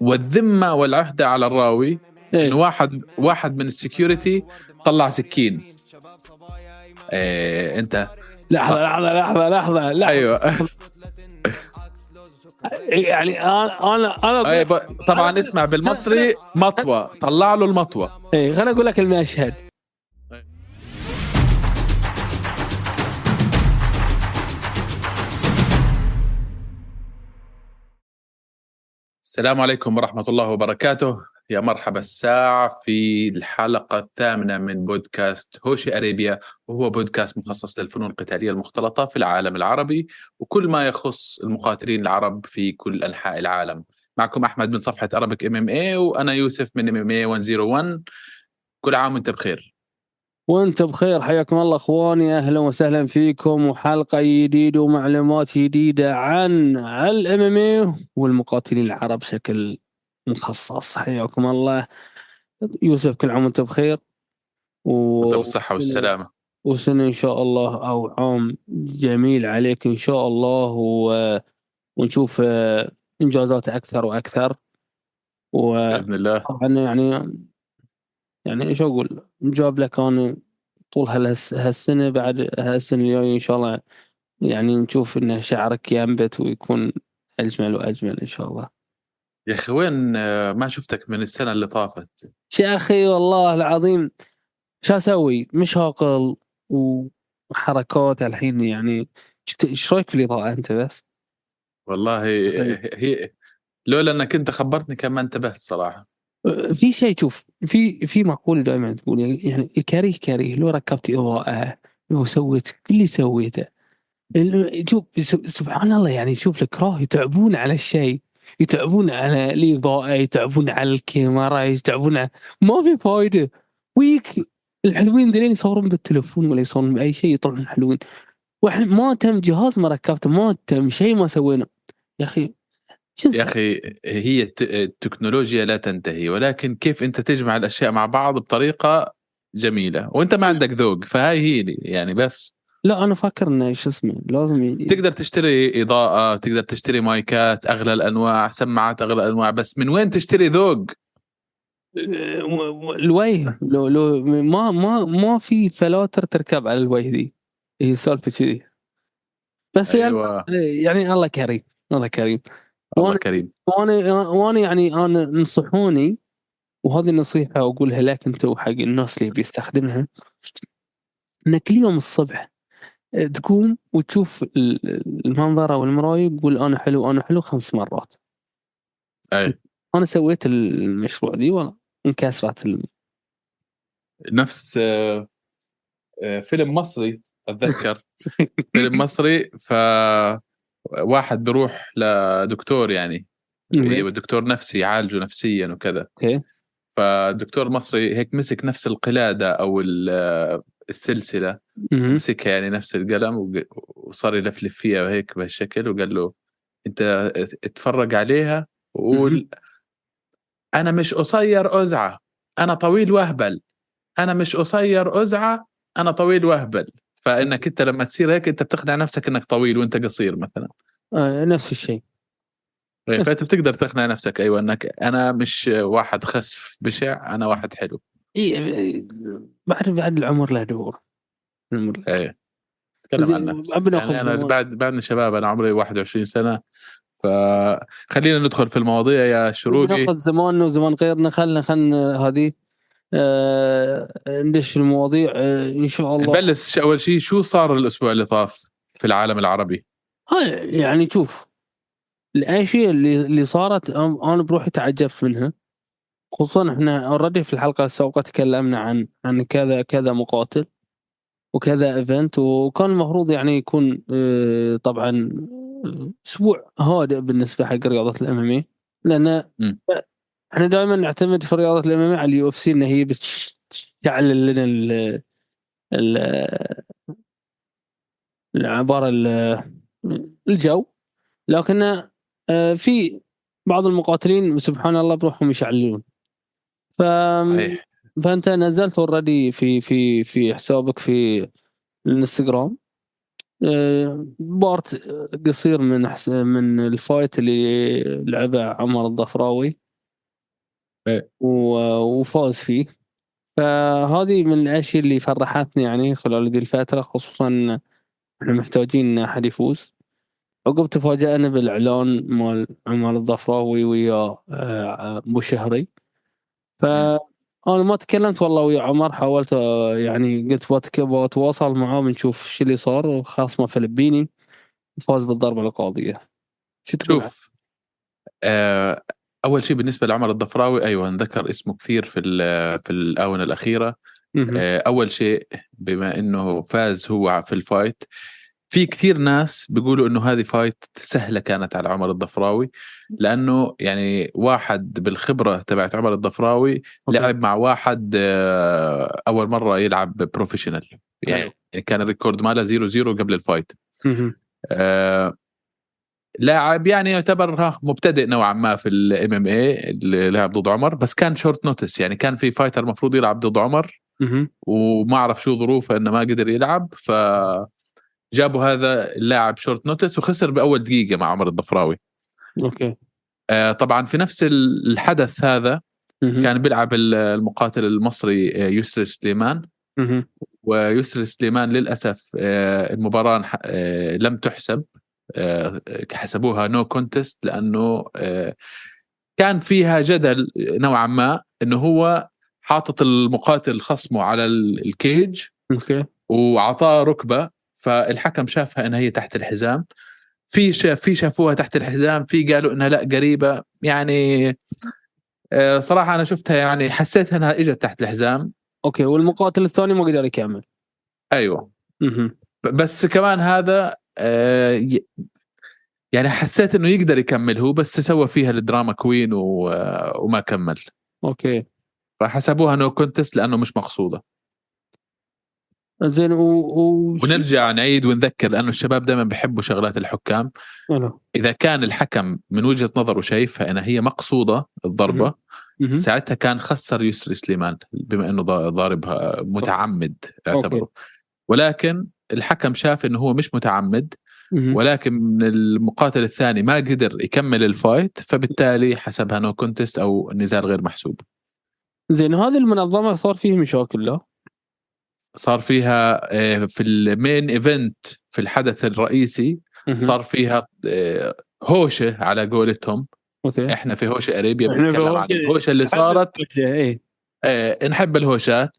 والذمة والعهده على الراوي إيه. إنه واحد واحد من ال security طلع سكين. إيه أنت؟ لحظة لحظة لحظة لحظة لحظة. أيوه. يعني أنا أنا أنا طبعا اسمع بالمصري مطوة. طلع له المطوة. إيه خليني أقول لك المشهد. السلام عليكم ورحمة الله وبركاته. يا مرحبا الساع في الحلقة الثامنة من بودكاست Hosheh Arabia وهو بودكاست مخصص للفنون القتالية المختلطة في العالم العربي وكل ما يخص المقاتلين العرب في كل أنحاء العالم. معكم أحمد من صفحة Arabic MMA وأنا يوسف من MMA 101 كل عام وأنت بخير. وأنت بخير. حياكم الله أخواني. أهلا وسهلا فيكم. وحلقة جديدة ومعلومات جديدة عن ال MMA والمقاتلين العرب بشكل مخصص. حياكم الله. يوسف كل عام وأنت بخير. و... وانت بالصحة والسلامة. وسنة إن شاء الله أو عام جميل عليك إن شاء الله. و... ونشوف آه، إنجازات أكثر وأكثر. وطبعا بإذن الله. يعني يعني إيش أقول؟ نجاوب لك أنا طول هالس... هالسنة بعد هالسنة الجاية إن شاء الله يعني نشوف إن شعرك ينبت ويكون أجمل وأجمل إن شاء الله. يا أخي وين آه، ما شفتك من السنة اللي طافت؟ يا أخي والله العظيم شو أسوي؟ مشاغل وحركات الحين يعني. إيش رأيك في الاضاءه أنت بس؟ والله. هي لولا إنك أنت خبرتني كان ما انتبهت صراحة. في شيء شوف في في مقولة دائما تقول يعني الكريه كريه لو ركبت إضاءة لو سويت كل اللي سويته. شوف سبحان الله يعني شوف الكراه يتعبون على الشيء يتعبون على الإضاءة يتعبون على الكاميرا يتعبون على ما في فايدة. ويك الحلوين ذلين يصورون بالتليفون ولا يصورون باي شيء يطلعون حلوين. وإحنا ما تم جهاز ما ركبته ما تم شيء ما سوينا. يا أخي شو يا؟ أخي هي الت- التكنولوجيا لا تنتهي ولكن كيف أنت تجمع الأشياء مع بعض بطريقة جميلة؟ وأنت ما عندك ذوق فهاي هي لي يعني بس. لا أنا فاكر إنه شو اسمه لازم ي... تقدر تشتري إضاءة تقدر تشتري مايكات أغلى الأنواع سماعات أغلى الأنواع بس من وين تشتري ذوق؟ الوجه لو لو ما ما ما في فلاتر تركب على الوجه دي. هي سالفه كذي. بس يعني يعني الله كريم الله كريم. الله كريم. وأنا وأنا يعني أنا نصحوني وهذه النصيحة أقولها لك أنت وحق الناس اللي بيستخدمها ان كل يوم الصبح آه، تقوم وتشوف ال- المنظرة والمراية تقول أنا حلو أنا حلو خمس مرات. أي. أنا سويت المشروع دي والله انكسرت ال... نفس آه، آه، فيلم مصري أتذكر. فيلم مصري ف واحد بيروح لدكتور يعني إيه. دكتور نفسي يعالجه نفسيا وكذا. أوكي. فالدكتور المصري هيك مسك نفس القلادة أو ال- السلسلة. مسكها يعني نفس القلم وصار يلفلف فيها وهيك بهالشكل وقال له أنت اتفرج عليها وقول أنا مش قصير أزعة أنا طويل واهبل أنا مش قصير أزعة أنا طويل واهبل فإنك أنت لما تصير هيك أنت بتقنع نفسك إنك طويل وأنت قصير مثلا. آه نفس الشيء. إيه، فأنت بتقدر تقنع نفسك أيوه إنك أنا مش واحد خسف بشع أنا واحد حلو. إيه بعد بعد العمر له دور. العمر له إيه تكلم عن نفسك يعني أنا. بعد بعدني شباب أنا عمري 21 سنة. فخلينا ندخل في المواضيع يا شروقي. ناخذ زماننا وزمان غيرنا. خلنا خلنا هذه ندش المواضيع آه إن شاء الله. نبلش أول شيء شو صار الأسبوع اللي طاف في العالم العربي؟ هاي يعني شوف الاشياء اللي اللي صارت أنا بروحي تعجبت منها. خصوصا إحنا already في الحلقة السابقة تكلمنا عن عن كذا كذا مقاتل وكذا event وكان المفروض يعني يكون آه، طبعا آه، أسبوع هادئ بالنسبة حق رياضة ال MMA لأن. إحنا دائما نعتمد في رياضة ال MMA على ال UFC إن هي بتشعل لنا ال ال العبارة ال- الجو. لكن آه، في بعض المقاتلين سبحان الله بروحهم يشعلون ف صحيح. فأنت نزلت already في في في حسابك في الانستغرام. آه، part قصير من من ال fight اللي لعبه عمر الضفراوي. و- وفوز فيه. فهذه من الأشياء اللي فرحتني يعني خلال هذه الفترة خصوصا إحنا محتاجين أحد يفوز. عقب تفاجأنا بالإعلان مال عمر الظفراوي ويا آه، أبو شهري. فانا ما تكلمت والله ويا عمر حاولت آه، يعني قلت بتواصل معاه بنشوف شو اللي صار وخاصمه فلبيني. فاز بالضربة القاضية. شو تقول؟ شوف آه أول شيء بالنسبة لعمر الضفراوي أيوه انذكر اسمه كثير في في الآونة الأخيرة. آه أول شيء بما إنه فاز هو في ال fight في كثير ناس بيقولوا إنه هذه fight سهلة كانت على عمر الضفراوي لأنه يعني واحد بالخبرة تبعت عمر الضفراوي. لعب مع واحد آه، أول مرة يلعب professional يعني كان ال record ماله 0 0 قبل ال fight. لاعب يعني يعتبر مبتدئ نوعا ما في ال MMA اللي لعب ضد عمر بس كان short notice يعني كان في fighter المفروض يلعب ضد عمر. وما أعرف شو ظروفه إنه ما قدر يلعب ف جابوا هذا اللاعب short notice وخسر بأول دقيقة مع عمر الضفراوي okay آه، طبعا في نفس الحدث هذا. كان بيلعب المقاتل المصري آه، يسري سليمان. ويسري سليمان للأسف آه، المباراة آه، لم تحسب حسبوها no contest لأنه آه، كان فيها جدل نوعا ما إنه هو حاطط المقاتل خصمه على ال- الكيج أوكي. وعطاه ركبة فالحكم شافها إنها هي تحت الحزام. في شاف في شافوها تحت الحزام في قالوا إنها لا قريبة. يعني آه، صراحة أنا شفتها يعني حسيت إنها إجت تحت الحزام. okay والمقاتل الثاني ما قدر يكمل. أيوه. مهم. ب- بس كمان هذا آه، يعني حسيت إنه يقدر يكمل هو بس سوى فيها ال drama queen و- آه، وما كمل. Okay. فحسبوها no contest لأنه مش مقصودة. زين و, و... ونرجع نعيد ونذكر لأنه الشباب دائما بيحبوا شغلات الحكام. ألو. إذا كان الحكم من وجهة نظره شايفها انها هي مقصودة الضربة مهم. ساعتها كان خسر يسري سليمان بما إنه ضا- ضاربها متعمد اعتبره. ولكن الحكم شاف إنه هو مش متعمد. ولكن من المقاتل الثاني ما قدر يكمل ال fight فبالتالي حسبها no contest أو نزال غير محسوب زين هذه المنظمة صار فيه مشاكل لا؟ صار فيها آه، في ال main event في الحدث الرئيسي. صار فيها آه، هوشة على قولتهم أوكي إحنا في هوشة أريبيا بنتكلم عن الهوشة اللي صارت إيه آه، نحب الهوشات.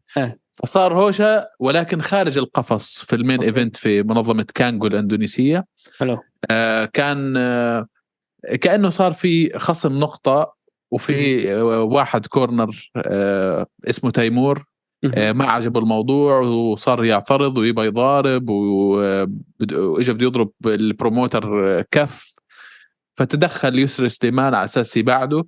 فصار هوشه ولكن خارج القفص في ال main. event في منظمة كانجو الإندونيسية حلو آه، كان آه، كأنه صار في خصم نقطة وفي آه، واحد corner آه، اسمه تيمور آه،. ما عجبه الموضوع وصار يعترض ويبى يضارب واجى بده يضرب ال promoter آه، كف فتدخل يسري سليمان على أساس يبعده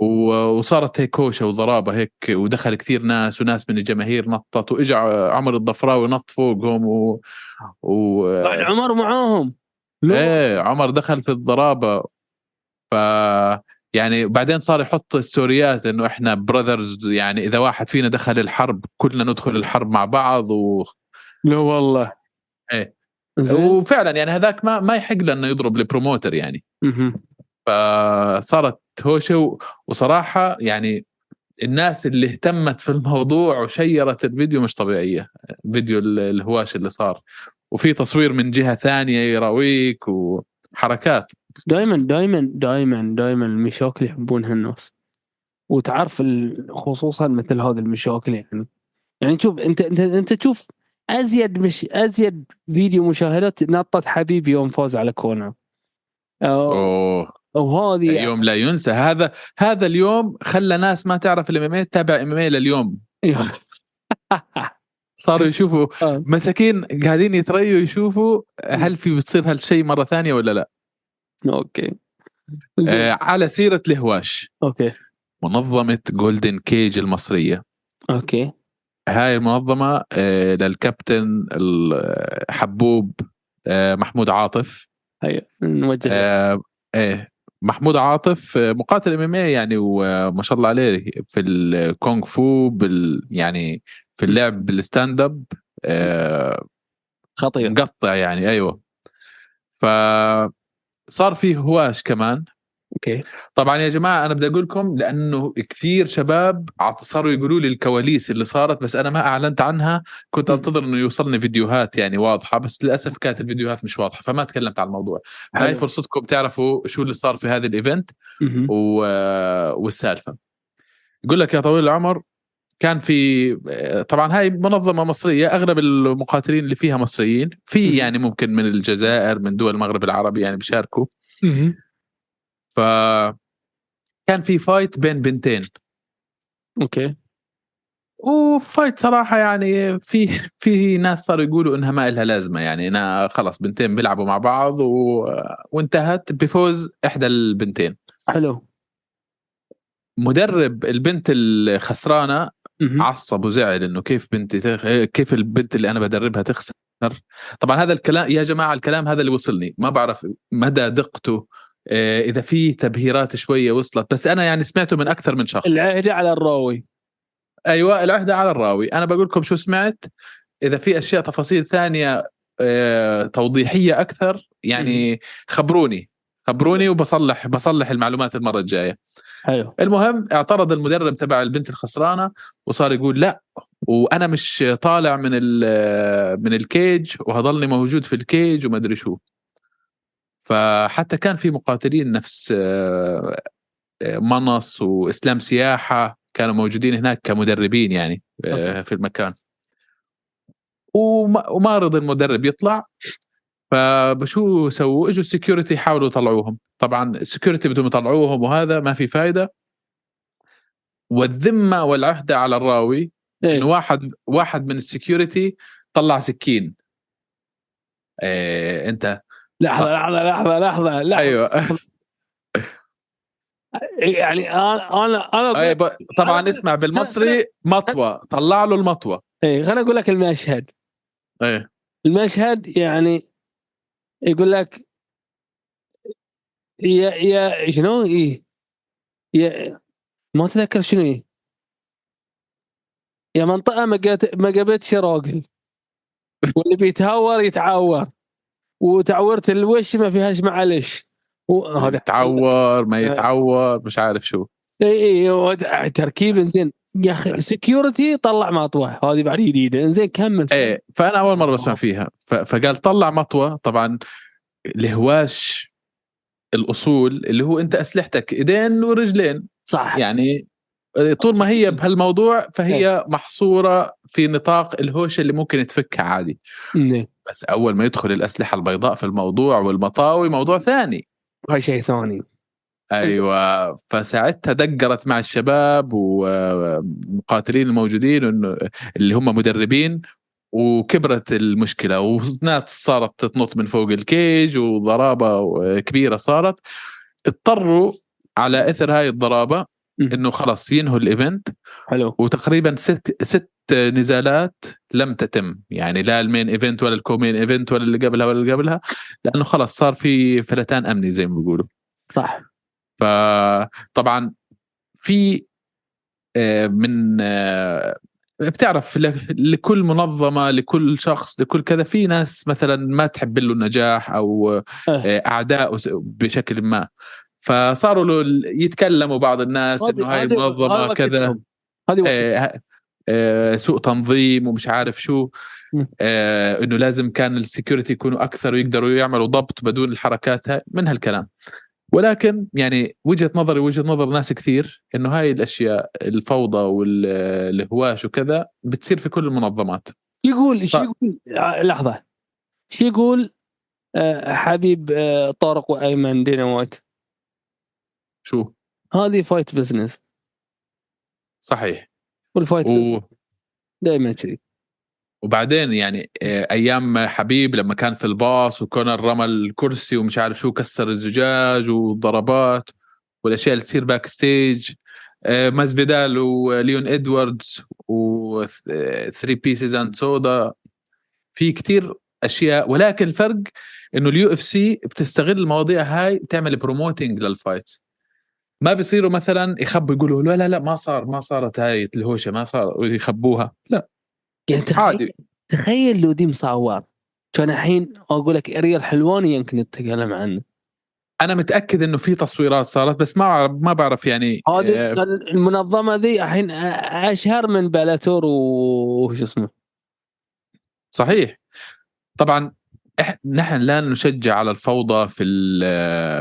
وصارت هيك هوشه وضرابة هيك ودخل كثير ناس وناس من الجماهير نطت واجى عمر الضفراوي نط فوقهم و, و... بعد عمر معاهم. إيه عمر دخل في الضرابة. ف يعني بعدين صار يحط ستوريات إنه إحنا براذرز يعني إذا واحد فينا دخل الحرب كلنا ندخل الحرب مع بعض و... لا والله. إيه. زين. وفعلا يعني هذاك ما ما يحق له إنه يضرب ال promoter يعني. فصارت هوشة وصراحة يعني الناس اللي اهتمت في الموضوع وشيرت الفيديو مش طبيعية. فيديو ال- الهواش اللي صار. وفي تصوير من جهة ثانية يراويك وحركات. دائما دائما دائما دائما المشاكل يحبونها الناس وتعرف خصوصا مثل هذه المشاكل يعني. يعني شوف أنت أنت أنت تشوف أزيد مش أزيد فيديو مشاهدات نطت حبيبي يوم فاز على كونا أو, اوه أو هذه يوم لا ينسى. هذا هذا اليوم خلى ناس ما تعرف الام إم تتابع إم إم لليوم. صاروا يشوفوا. آه. مساكين قاعدين يتريوا يشوفوا هل في بتصير هالشيء مرة ثانية ولا لا. أوكي. آه على سيرة الهواش. أوكي. منظمة جولدن كيج المصرية. أوكي. هاي المنظمة آه للكابتن الحبوب آه محمود عاطف. هيا نوجه. إيه. محمود عاطف آه، مقاتل ام يعني وما شاء الله عليه في الكونغ فو بال يعني في اللعب بالستاند اب آه خطير. مقطع يعني أيوه. ف صار فيه هواش كمان. أوكي طبعا يا جماعة أنا بدي أقول لكم لأنه كثير شباب صاروا يقولوا لي الكواليس اللي صارت بس أنا ما أعلنت عنها كنت. أنتظر إنه يوصلني فيديوهات يعني واضحة بس للأسف كانت الفيديوهات مش واضحة فما تكلمت عن الموضوع حلو. فرصتكم تعرفوا شو اللي صار في هذا ال event. و... والسالفة يقول لك يا طويل العمر كان في طبعا هاي منظمة مصرية أغلب المقاتلين اللي فيها مصريين في. يعني ممكن من الجزائر من دول المغرب العربي يعني بيشاركوا. ف كان في fight بين بنتين. أوكي. و fight صراحة يعني في في ناس صاروا يقولوا إنها ما لها لازمة يعني إنها خلص بنتين بيلعبوا مع بعض و... وانتهت بفوز إحدى البنتين. حلو. مدرب البنت الخسرانة مهم. عصب وزعل إنه كيف بنتي تخ... كيف البنت اللي أنا بدربها تخسر. طبعا هذا الكلام يا جماعة الكلام هذا اللي وصلني. ما بعرف مدى دقته إذا في تبهيرات شوية وصلت. بس أنا يعني سمعته من أكثر من شخص. العهد على الراوي. أيوه العهده على الراوي. أنا بقول لكم شو سمعت؟ إذا في أشياء تفاصيل ثانية آه، توضيحية أكثر يعني خبروني. خبروني وبصلح بصلح المعلومات المرة الجاية. حلو. المهم اعترض المدرب تبع البنت الخسرانة وصار يقول لا وأنا مش طالع من ال- من الكيج وهضلني موجود في الكيج وما أدري شو. فحتى كان في مقاتلين نفس آه، آه، منص وإسلام سياحة كانوا موجودين هناك كمدربين يعني آه، في المكان. وما رضي المدرب يطلع. فبشو سووا؟ إجوا السكيورتي يحاولوا يطلعوهم. طبعا السكيورتي بدهم يطلعوهم وهذا ما في فايدة. والذمة والعهده على الراوي إيه. إنه واحد واحد من السكيورتي طلع سكين. إيه أنت لحظة لحظة لحظة لحظة لحظة. أيوه. يعني أنا أنا أنا أي ب... طبعا اسمع بالمصري مطوة طلع له المطوة. إيه خليني أقول لك المشهد. إيه. المشهد يعني يقول لك يا يا شنو؟ إيه. يا ما اتذكر شنو إيه؟ يا منطقة ما قبتش راجل. واللي بيتهور يتعور. وتعورة الوش ما فيهاش معلش وهذا يتعور ما يتعور مش عارف شو. إي إي تركيب زين يا أخي security طلع مطوة. هذه بعد جديده زين كمل إيه فأنا أول مرة بسمع فيها. فقال طلع مطوة. طبعا الهواش الأصول اللي هو أنت أسلحتك إيدين ورجلين. صح. يعني طول ما هي بهالموضوع فهي محصورة في نطاق الهوشه اللي ممكن تفكها عادي. بس أول ما يدخل الأسلحة البيضاء في الموضوع والمطاوي موضوع ثاني. هاي شيء ثاني. أيوه فساعتها دقرت مع الشباب والمقاتلين الموجودين اللي هم مدربين وكبرت المشكلة وناس صارت تنط من فوق الكيج وضرابة كبيرة صارت. اضطروا على إثر هاي الضرابة. إنه خلص ينهوا ال event. حلو. وتقريبا ست ست نزالات لم تتم. يعني لا ال main event ولا ال co-main event ولا اللي قبلها ولا اللي قبلها لأنه خلص صار في فلتان أمني زي ما بيقولوا. صح. فطبعا في آه، من آه، بتعرف لكل منظمة لكل شخص لكل كذا في ناس مثلا ما تحب له النجاح أو إيه. آه، أعداء بشكل ما. فصاروا له يتكلموا بعض الناس إنه هاي المنظمة كذا. هذه آه، سوء تنظيم ومش عارف شو. آه، إنه لازم كان ال security يكونوا أكثر ويقدروا يعملوا ضبط بدون الحركات هاي من هالكلام. ولكن يعني وجهة نظري وجهة نظر ناس كثير إنه هاي الأشياء الفوضى والهواش وكذا بتصير في كل المنظمات. يقول شو طيب. يقول آه، لحظة. شو يقول آه، حبيب آه، طارق وأيمن ديناميت شو؟ هذه فايت بزنس صحيح. والفايت و... دائما كذي. وبعدين يعني آه، أيام حبيب لما كان في الباص وكونر رمى الكرسي ومش عارف شو كسر الزجاج وضربات والأشياء اللي تصير باك ستيج آه، مازفيدال وليون إدواردز و 3 pieces and سودا. في كتير أشياء ولكن الفرق إنه ال UFC بتستغل المواضيع هاي تعمل promoting لل fight ما بيصيروا مثلا يخبوا يقولوا لا لا لا ما صار ما صارت هاي الهوشة ما صار ويخبوها. لا. يعني تخيل عادي. تخيل لو دي مصور. كان الحين أقول لك أريل حلواني يمكن نتكلم عنه. أنا متأكد إنه في تصويرات صارت بس ما ما بعرف يعني هذه آه، المنظمة ذي الحين أشهر من بيلاتور وش اسمه؟ صحيح. طبعا. نحن لا نشجع على الفوضى في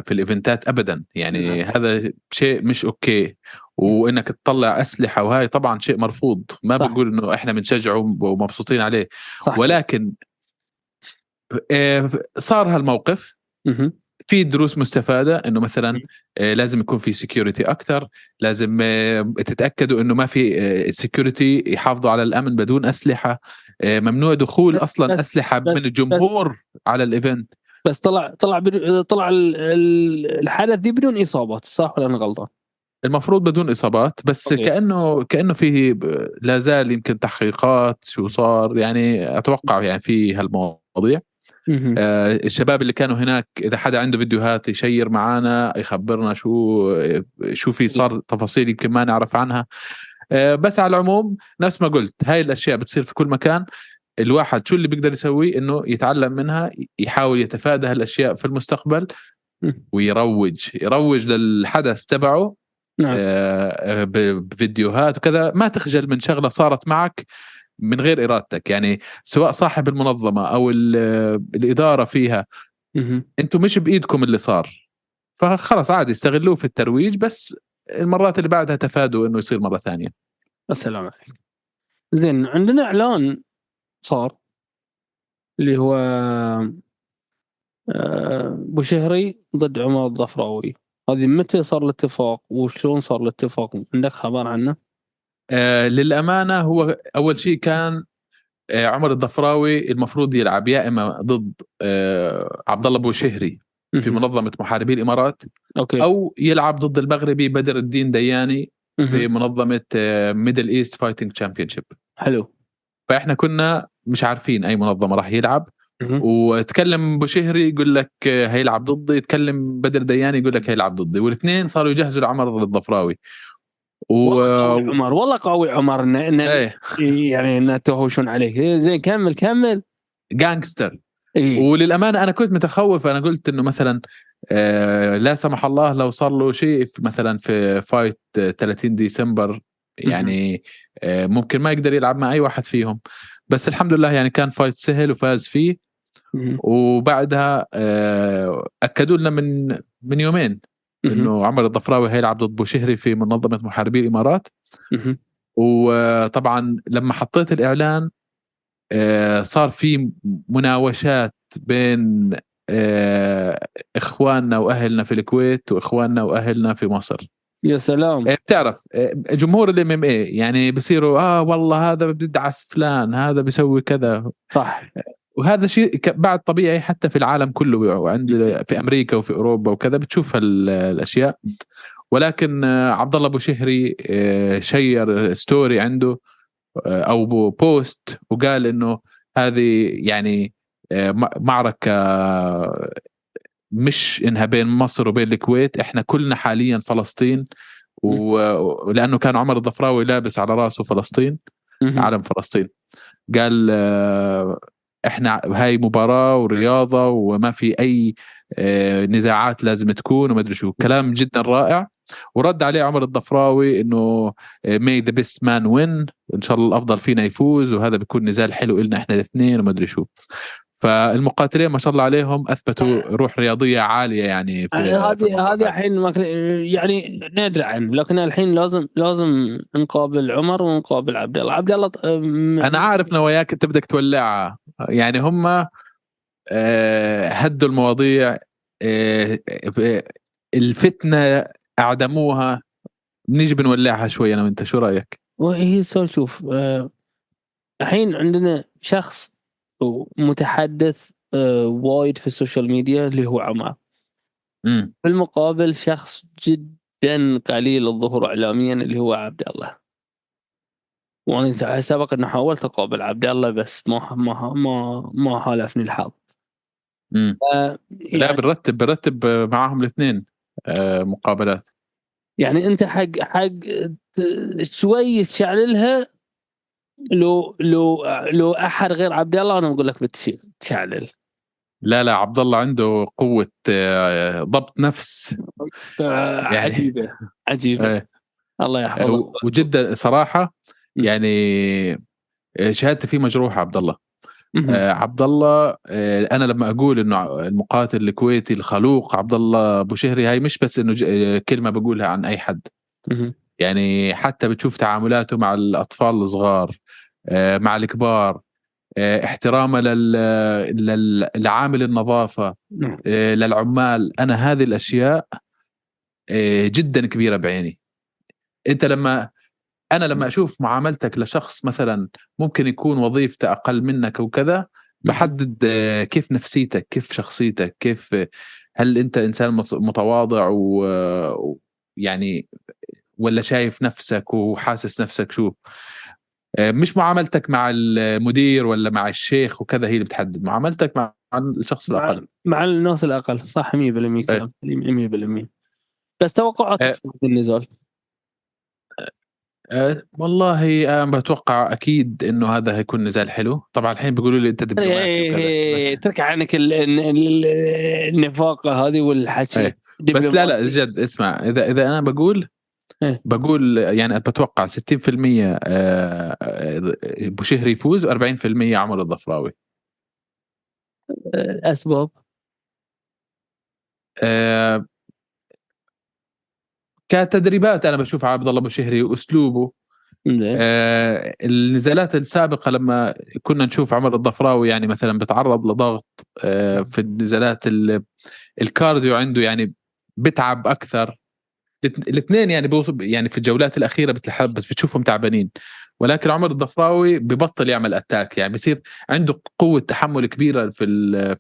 في ال event ات ابدا يعني نعم. هذا شيء مش أوكي وإنك تطلع أسلحة وهاي طبعا شيء مرفوض ما صح. بنقول إنه إحنا بنشجعه ومبسوطين عليه صح ولكن آه، صار هالموقف. في دروس مستفادة إنه مثلا. آه، لازم يكون في security أكثر لازم آه، تتأكدوا إنه ما في security يحافظوا على الأمن بدون أسلحة ممنوع دخول بس- أصلا بس- أسلحة بس- من الجمهور على ال event بس طلع طلع طلع ال- ال- الحدث دي بدون إصابات صح ولا أنا غلطان؟ المفروض بدون إصابات بس أوكي. كانه كأنه في لا زال يمكن تحقيقات شو صار يعني أتوقع يعني في هالمواضيع. آه، الشباب اللي كانوا هناك إذا حدا عنده فيديوهات يشير معنا يخبرنا شو شو في صار تفاصيل يمكن ما نعرف عنها آه، بس على العموم نفس ما قلت هاي الأشياء بتصير في كل مكان. الواحد شو اللي بيقدر يسويه إنه يتعلم منها يحاول يتفادى هالأشياء في المستقبل. ويروج يروج للحدث تبعه نعم. آه، بفيديوهات وكذا. ما تخجل من شغلة صارت معك من غير إرادتك يعني سواء صاحب المنظمة أو ال- الإدارة فيها. أنتم مش بإيدكم اللي صار. فخلص عادي استغلوه في الترويج بس المرات اللي بعدها تفادوا إنه يصير مرة ثانية. السلام عليكم زين عندنا إعلان صار اللي هو آه، بوشهري ضد عمر الظفراوي. هذه متى صار الاتفاق وشلون صار الاتفاق؟ عندك خبر عنه؟ آه للأمانة هو أول شيء كان آه عمر الظفراوي المفروض يلعب يا إما ضد آه عبد الله بوشهري في. منظمة محاربي الإمارات أوكي. أو يلعب ضد المغربي بدر الدين دياني في. منظمة Middle East Fighting Championship حلو. فإحنا كنا مش عارفين أي منظمة راح يلعب. وتكلم بوشهري يقول لك آه، هيلعب ضدي. يتكلم بدر دياني يقول لك هيلعب ضدي. والاثنين صاروا يجهزوا لعمر الظفراوي. و والله قوي عمر والله قوي عمر. انه إنه إيه. يعني انه تهوشون عليه. إيه، زين كمل كمل. gangster إيه. وللأمانة أنا كنت متخوف أنا قلت إنه مثلا آه لا سمح الله لو صار له شيء في- مثلا في fight آه، 30 ديسمبر يعني آه ممكن ما يقدر يلعب مع أي واحد فيهم بس الحمد لله يعني كان fight سهل وفاز فيه. وبعدها آه أكدوا لنا من من يومين. إنه عمر الظفراوي هيلعب ضد بوشهري في منظمة محاربي الإمارات. وطبعا لما حطيت الإعلان صار في مناوشات بين آه، إخواننا وأهلنا في الكويت وإخواننا وأهلنا في مصر. يا سلام. آه، بتعرف آه، جمهور الام إم اي يعني بصيروا آه والله هذا بيدعس فلان هذا بيسوي كذا. صح. وهذا شيء بعد طبيعي حتى في العالم كله وعند في أمريكا وفي أوروبا وكذا بتشوف الأشياء. ولكن آه، عبد الله بوشهري آه، share story عنده. آه، أو po- post وقال إنه هذه يعني آه، معركة مش إنها بين مصر وبين الكويت إحنا كلنا حاليا فلسطين ولأنه كان عمر الظفراوي لابس على رأسه فلسطين. علم فلسطين. قال آه، إحنا هاي مباراة ورياضة وما في أي آه، نزاعات لازم تكون وما أدري شو. كلام جدا رائع. ورد عليه عمر الضفراوي إنه may the best man win إن شاء الله الأفضل فينا يفوز وهذا بيكون نزال حلو لنا إحنا الاثنين وما أدري شو. فالمقاتلين ما شاء الله عليهم أثبتوا روح رياضية عالية يعني في هذه هذه. الحين يعني ندري عنه لكن الحين لازم لازم نقابل عمر ونقابل عبد الله. عبد الله أنا عارف نواياك أنت بدك تولعها يعني هم آه، هدوا المواضيع آه، آه، الفتنة أعدموها. بنيجي بنولعها شوي أنا وأنت شو رأيك؟ وهي صار شوف آه، الحين عندنا شخص متحدث آه، وايد في ال social media اللي هو عمر امم بالمقابل شخص جدا قليل الظهور اعلاميا اللي هو عبد الله. وأنا سبق إنه حاولت أقابل عبد الله بس ما ما ما ما حالفني الحظ. امم آه، لا يعني, بنرتب بنرتب معاهم الاثنين. مقابلات. يعني أنت حق حق شوي تشعللها لو لو لو أحد غير عبد الله أنا بقول لك بتشعلل لا لا عبد الله عنده قوة آه، ضبط نفس. آه، يعني- عجيبة عجيبة. إيه. الله يحفظه. وجدا صراحة يعني آه، شهادتي فيه مجروحة عبد الله. آه، عبد الله آه، أنا لما أقول إنه المقاتل الكويتي الخلوق عبد الله أبو شهري هاي مش بس إنه آه، كلمة بقولها عن أي حد. يعني حتى بتشوف تعاملاته مع الأطفال الصغار آه، مع الكبار آه، احترامه لل- لعامل النظافة نعم. آه، للعمال أنا هذه الأشياء جدا كبيرة بعيني أنت لما أنا لما أشوف معاملتك لشخص مثلا ممكن يكون وظيفته أقل منك وكذا بحدد آه، كيف نفسيتك كيف شخصيتك كيف هل أنت إنسان مت- متواضع ويعني ولا شايف نفسك وحاسس نفسك شو؟ آه، مش معاملتك مع المدير ولا مع الشيخ وكذا هي اللي بتحدد معاملتك مع الشخص الأقل. مع الناس الأقل صح 100% كلام سليم 100% بس توقعاتك إيه. في النزال أه والله أنا بتوقع أكيد إنه هذا هيكون نزال حلو طبعا الحين بيقولوا لي أنت دبلوماسي وكذا إيه، بس, ترك عنك ال- ال- ال- النفاقه هذه والحكي إيه. بس لا لا جد اسمع إذا إذا أنا بقول إيه. بقول يعني بتوقع 60% آه، آه، أبو شهري يفوز و40% عمر الظفراوي أسباب آه، كتدريبات أنا بشوف عبد الله أبو شهري وأسلوبه. آه، النزالات السابقة لما كنا نشوف عمر الظفراوي يعني مثلا بتعرض لضغط آه، في النزالات ال- الكارديو عنده يعني بتعب أكثر. الاثنين يعني بوصل يعني في الجولات الأخيرة بتشوفهم تعبانين. ولكن عمر الظفراوي ببطل يعمل أتاك يعني بصير عنده قوة تحمل كبيرة في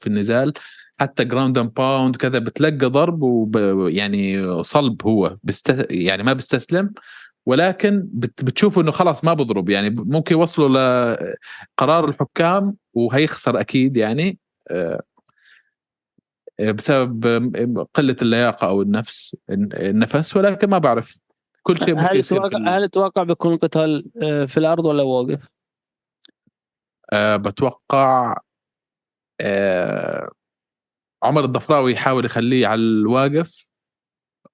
في النزال. حتى ground and pound كذا بتلقى ضرب وب يعني صلب هو. بس يعني ما بيستسلم ولكن بت بتشوف إنه خلاص ما بضرب. يعني ممكن يوصلوا لقرار الحكام وهيخسر أكيد يعني آه، بسبب قلة اللياقة أو النفس النفس ولكن ما بعرف. كل شيء ممكن هل تتوقع هل تتوقع بيكون القتال آه، في الأرض ولا واقف؟ آه، بتوقع آه، عمر الضفراوي يحاول يخليه على الواقف.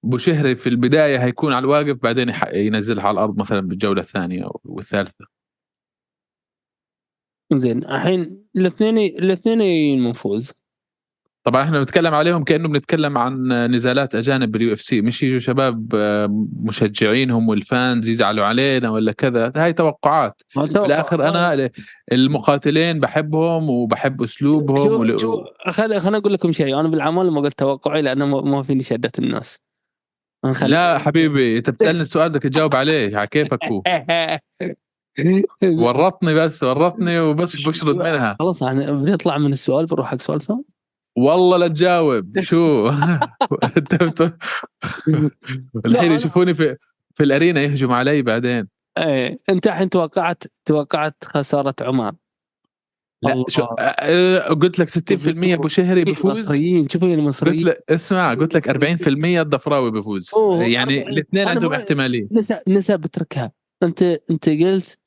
بوشهري في البداية هيكون على الواقف بعدين ينزلها على الأرض مثلا بالجولة الثانية والثالثة. زين الحين الاثنين الاثنين منفوز طبعا إحنا بنتكلم عليهم كأنه بنتكلم عن نزالات أجانب بال UFC. مش يجوا شباب آه، مشجعينهم وال fans يزعلوا علينا ولا كذا. هاي توقعات. في الآخر أنا المقاتلين بحبهم وبحب أسلوبهم شو ول- شو خل خليني أقول لكم شيء. أنا بالعمل ما قلت توقعي لأنه ما- فيني شده الناس. لا حبيبي أنت بتسألني السؤال بدك تجاوب عليه. على كيفك هو. ورطني بس ورطني وبس بشرد منها. خلاص إحنا بنطلع من السؤال بنروح حق سؤال ثاني. والله لا تجاوب. شو. الحين يشوفوني في في الأرينا يهجم علي بعدين. إيه أنت الحين توقعت توقعت خساره عمر لا الله. شو قلت لك 60% أبو شهري بيفوز المصريين شوفوا قلت المصريين. لك اسمع قلت لك 40% الضفراوي بيفوز يعني. الاثنين عندهم ما- احتماليه نسى نسى بتركها انت أنت قلت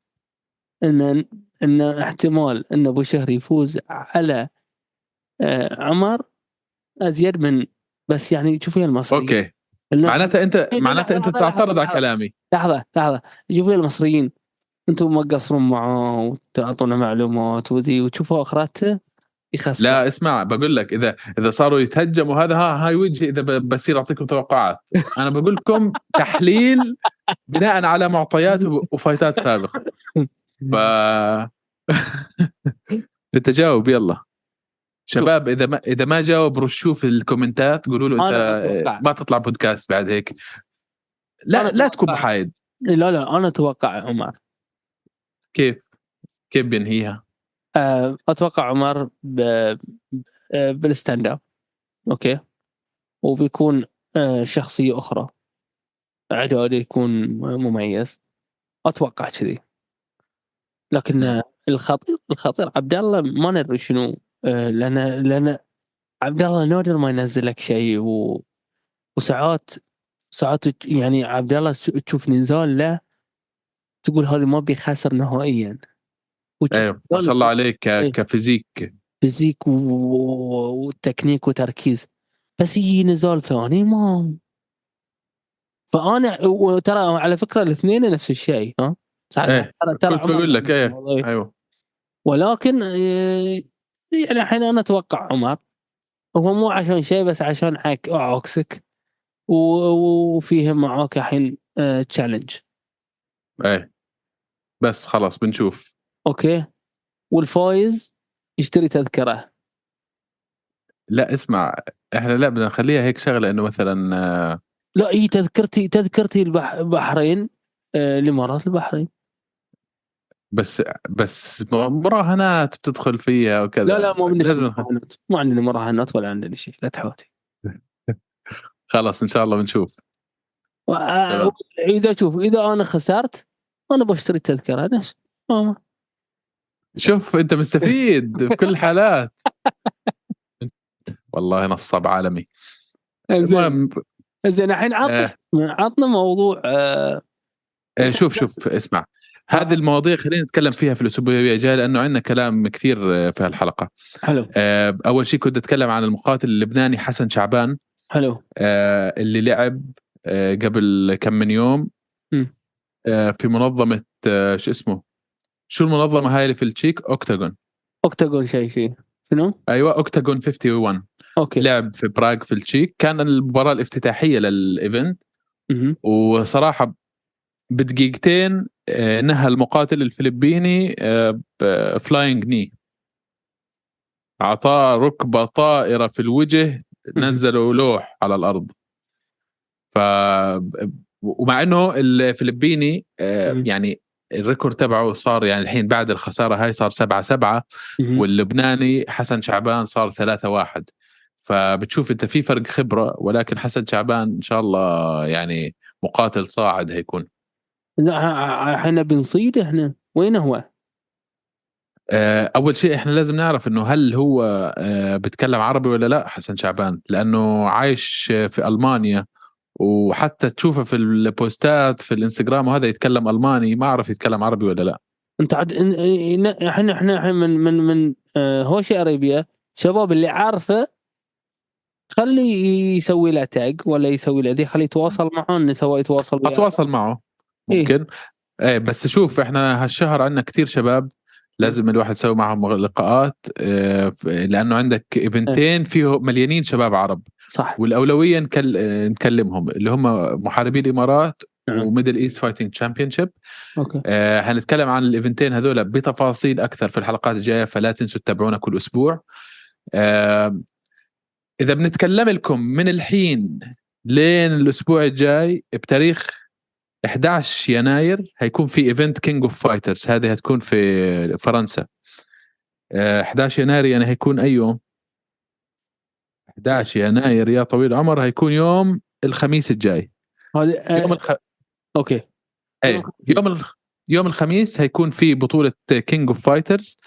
ان ان احتمال إن أبو شهر يفوز على عمر أزيد من بس يعني شوفوا المصريين. أوكي. معناتها أنت لا، معناتها أنت تعترض على كلامي. لحظه لحظه شوفوا المصريين أنتم ما تقصرون معاه وتعطونا معلومات وذي وتشوفوا اخراته يخسر. لا اسمع بقول لك إذا إذا صاروا يتهجموا هذا ها هاي وجهي إذا بصير أعطيكم توقعات. أنا بقول لكم تحليل بناء على معطيات وفايتات سابقة. ف انت جاوب يلا. شباب إذا ما إذا ما جاوب رشوه في ال comment ات قولوا له أنت. ما تطلع بودكاست بعد هيك. لا لا تكون. محايد لا لا أنا أتوقع عمر. كيف؟ كيف بينهيها؟ آه، أتوقع عمر ب... آه، بال stand up. okay؟ وبيكون آه، شخصية أخرى. عداله يكون مميز. أتوقع كذي. لكن الخطير الخطير عبد الله ما ندري شنو لأن لأن عبد الله نادر ما ينزل لك شيء و... وساعات ساعات يعني عبد الله تشوف نزال له تقول هذا ما بيخسر نهائيا. أيوه ما شاء الله عليك إيه. ك physique. physique و- وتكنيك وتركيز. بس يجي نزال ثاني ما فأنا وترى على فكرة الاثنين نفس الشيء ها؟ إيه، ترى ترى بقول لك إيه. أيوه. ولكن آه، يعني الحين أنا أتوقع عمر هو مو عشان شيء بس عشان حق و- وفيه معاك الحين challenge إيه. بس خلاص بنشوف. okay. والفايز يشتري تذكرة. لا اسمع إحنا لا بدنا نخليها هيك شغلة إنه مثلا آه، لا إي تذكرتي تذكرتي البح- البحرين آه، الإمارات البحرين. بس بس مراهنات بتدخل فيها وكذا. لا لا مو من لازم مراهنات مو عندنا مراهنات ولا عندنا شيء. لا تحوتي. خلاص إن شاء الله بنشوف. و- تمام. إذا شوف إذا أنا خسرت أنا بشتري التذكرة. ليش؟ آه. شوف أنت مستفيد في كل الحالات. والله نصاب عالمي. زين زين الحين عطنا عطنا موضوع آه، آه، شوف شوف اسمع. هذه المواضيع خلينا نتكلم فيها في الأسبوع الجاي لأنه عندنا كلام كثير في هالحلقة. حلو. آه، أول شيء كنت أتكلم عن المقاتل اللبناني حسن شعبان. حلو. آه، اللي لعب آه، قبل كم من يوم. آه، في منظمة آه، شو اسمه؟ شو المنظمة هاي اللي في التشيك؟ Oktagon Oktagon شيء شيء. شنو؟ أيوه Oktagon 51 okay. لعب في براغ في التشيك. كان المباراة الافتتاحية لل event. وصراحة بدقيقتين نهى المقاتل الفلبيني flying knee أعطاه ركبة طائرة في الوجه نزلوا لوح على الأرض. ف ومع إنه الفلبيني آه،. يعني الريكورد تبعه صار يعني الحين بعد الخسارة هاي صار 7 7 مهم. واللبناني حسن شعبان صار 3 1 فبتشوف أنت في فرق خبرة ولكن حسن شعبان إن شاء الله يعني مقاتل صاعد هيكون. إحنا بنصيد إحنا. وين هو؟ آه، أول شيء إحنا لازم نعرف إنه هل هو آه، بيتكلم عربي ولا لا حسن شعبان. لأنه عايش في ألمانيا وحتى تشوفه في البوستات في الإنستغرام وهذا يتكلم ألماني. ما أعرف يتكلم عربي ولا لا. انت إن- إحنا إحنا من من من آه، هوشي أريبيا شباب اللي عارفه خلي يسوي له تاج ولا يسوي له دي خليه يتواصل معه سواء يتواصل. أتواصل معه. إيه. ممكن. إيه بس شوف إحنا هالشهر عندنا كتير شباب لازم الواحد يسوي معهم لقاءات آه، لأنه عندك إيفنتين فيه مليانين شباب عرب. صح. والأولوية نكل... آه، نكلمهم اللي هم محاربي الإمارات. و Middle East Fighting Championship okay. آه، هنتكلم عن الإيفنتين هذول بتفاصيل أكثر في الحلقات الجاية فلا تنسوا تتابعونا كل أسبوع. آه، إذا بنتكلم لكم من الحين لين الأسبوع الجاي بتاريخ 11 يناير هيكون في event King of Fighters هذه هتكون في فرنسا. آه، 11 يناير يعني هيكون أي يوم. 11 يناير يا طويل العمر هيكون يوم الخميس الجاي. هذا يوم آه، الخ... okay. إيه يوم الخ... يوم الخميس هيكون في بطولة King of Fighters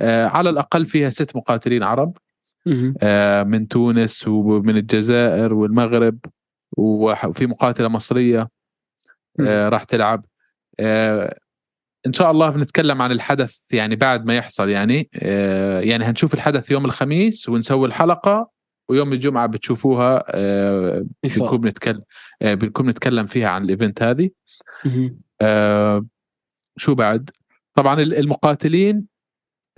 على الأقل فيها ست مقاتلين عرب. آه، من تونس ومن الجزائر والمغرب وفي مقاتلة مصرية. آه، راح تلعب. آه، إن شاء الله بنتكلم عن الحدث يعني بعد ما يحصل يعني. آه، يعني هنشوف الحدث يوم الخميس ونسوي الحلقة ويوم الجمعة بتشوفوها آه، إن بنكون بنتكلم آه، بنكون نتكلم فيها عن الإيفنت هذه. آه، شو بعد؟ طبعا ال- المقاتلين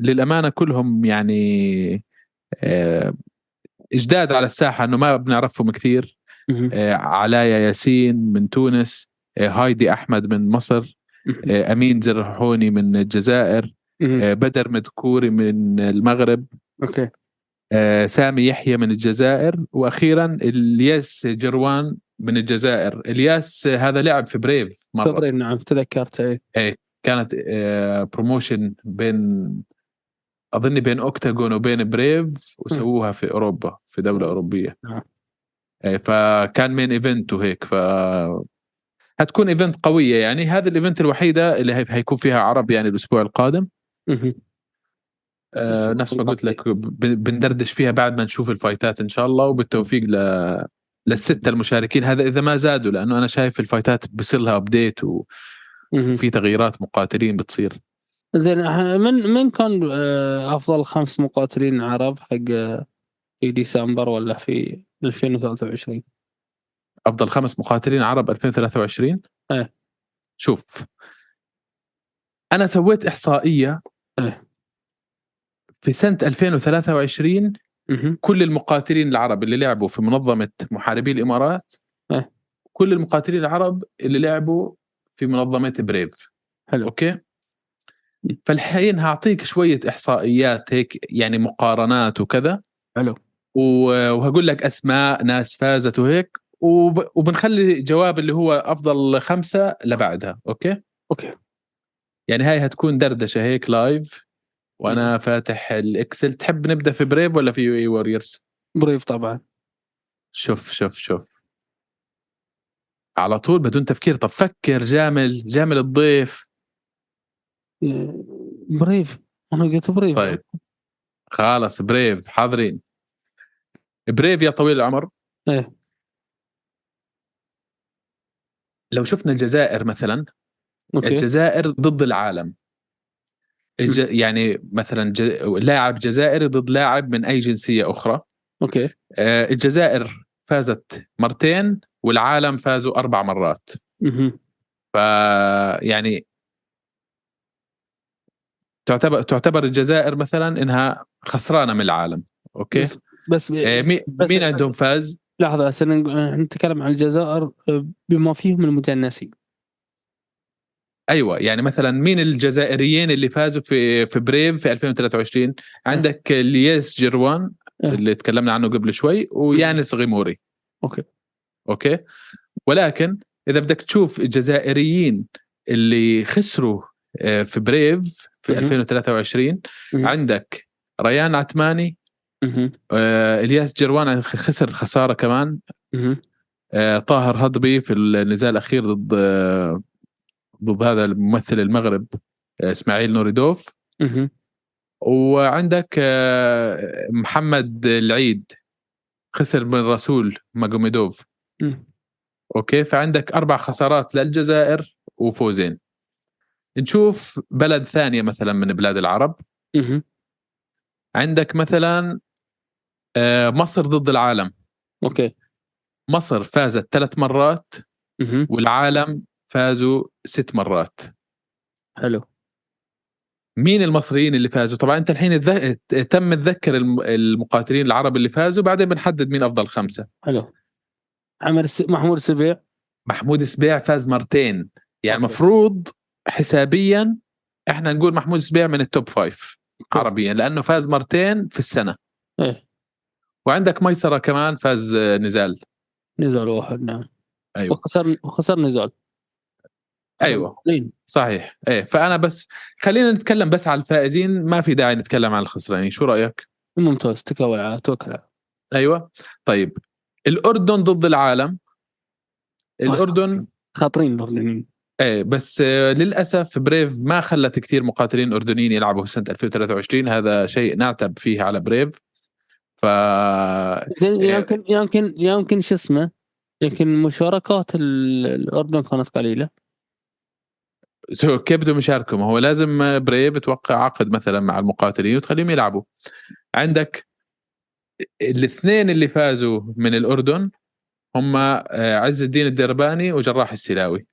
للأمانة كلهم يعني آه، إجداد على الساحة إنه ما بنعرفهم كثير. آه، علايا ياسين من تونس هايدي أحمد من مصر. آه، أمين زرحوني من الجزائر. آه، بدر مدكوري من المغرب okay آه، سامي يحيى من الجزائر وأخيرا إلياس جروان من الجزائر إلياس آه، هذا لعب في Brave مرة تدري نعم تذكرت إيه. كانت آه، promotion بين أظني بين Oktagon وبين Brave وسووها في أوروبا في دولة أوروبية نعم. آه، فكان main event وهيك ف هتكون event قوية يعني. هذا ال event الوحيدة اللي هي- هيكون فيها عرب يعني الأسبوع القادم. آه، نفس ما قلت لك بندردش فيها بعد ما نشوف الفايتات إن شاء الله. وبالتوفيق ل للستة المشاركين. هذا إذا ما زادوا لأنه أنا شايف الفايتات بصير لها update مهم. وفي تغييرات مقاتلين بتصير. زين من من كان آه، أفضل خمس مقاتلين عرب حق آه، في ديسمبر ولا في 2023 أفضل خمس مقاتلين عرب 2023 إيه. شوف أنا سويت إحصائية إيه. في سنة 2023 مهم. كل المقاتلين العرب اللي لعبوا في منظمة محاربي الإمارات إيه. كل المقاتلين العرب اللي لعبوا في منظمة Brave حلو okay فالحين هعطيك شوية إحصائيات هيك يعني مقارنات وكذا حلو وهقول لك أسماء ناس فازت وهيك وب- وبنخلي جواب اللي هو أفضل خمسة لبعدها okay؟ okay. يعني هاي هتكون دردشة هيك live وأنا فاتح ال Excel. تحب نبدأ في Brave ولا في UAE Warriors Brave طبعا. شوف شوف شوف. على طول بدون تفكير. طب فكر جامل جامل الضيف. آه، Brave أنا قلت Brave طيب. خلاص Brave حاضرين. Brave يا طويل العمر. إيه. لو شفنا الجزائر مثلا okay. الجزائر ضد العالم. الج... يعني مثلا ج... لاعب جزائري ضد لاعب من أي جنسية أخرى. Okay. آه، الجزائر فازت مرتين والعالم فازوا أربع مرات. ف يعني تعتبر تعتبر الجزائر مثلا إنها خسرانة من العالم. Okay؟ بس بس آه، مي- بس- مين بس- عندهم فاز؟ آه، نتكلم عن الجزائر آه، بما فيهم المجنسين أيوه يعني مثلا مين الجزائريين اللي فازوا في في Brave في 2023 عندك لياس جروان أه. اللي تكلمنا عنه قبل شوي ويانس غيموري okay okay ولكن إذا بدك تشوف الجزائريين اللي خسروا آه، في Brave في مهم. 2023 مهم. عندك ريان عتماني. آه، إلياس جروان خسر خسارة كمان. آه، طاهر هضبي في النزال الأخير ضد آه، ضد هذا الممثل المغرب آه، إسماعيل نوريدوف. وعندك آه، محمد العيد خسر من رسول ماجوميدوف. okay فعندك أربع خسارات للجزائر وفوزين نشوف بلد ثانية مثلا من بلاد العرب. عندك مثلا مصر ضد العالم. okay. مصر فازت ثلاث مرات مهم. والعالم فازوا ست مرات. حلو. مين المصريين اللي فازوا؟ طبعا أنت الحين تذ- تم تذكر الم- المقاتلين العرب اللي فازوا بعدين بنحدد مين أفضل خمسة. حلو. عمر الس... محمود السبيع. محمود سبيع فاز مرتين. يعني. المفروض حسابيا إحنا نقول محمود سبيع من ال top five عربيا لأنه فاز مرتين في السنة. إيه. وعندك ميسرة كمان فاز آه، نزال. نزال واحد نعم. أيوه. وخسر وخسر نزال. أيوه. مقاتلين. صحيح. إيه فأنا بس خلينا نتكلم بس على الفائزين ما في داعي نتكلم عن الخسرانين. شو رأيك؟ ممتاز. تكول على توكل أيوه. طيب. الأردن ضد العالم. الأردن خاطرين. الأردنيين. إيه بس آه، للأسف بريف ما خلت كثير مقاتلين أردنيين يلعبوا سنة 2023 هذا شيء نعتب فيه على بريف. ف زين يمكن يمكن يمكن شو اسمه يمكن مشاركات ال- الأردن كانت قليلة. كيف بدهم يشاركوا ما هو لازم Brave توقع عقد مثلا مع المقاتلين وتخليهم يلعبوا. عندك الاثنين اللي فازوا من الأردن هم آه، عز الدين الدرباني وجراح السلاوي.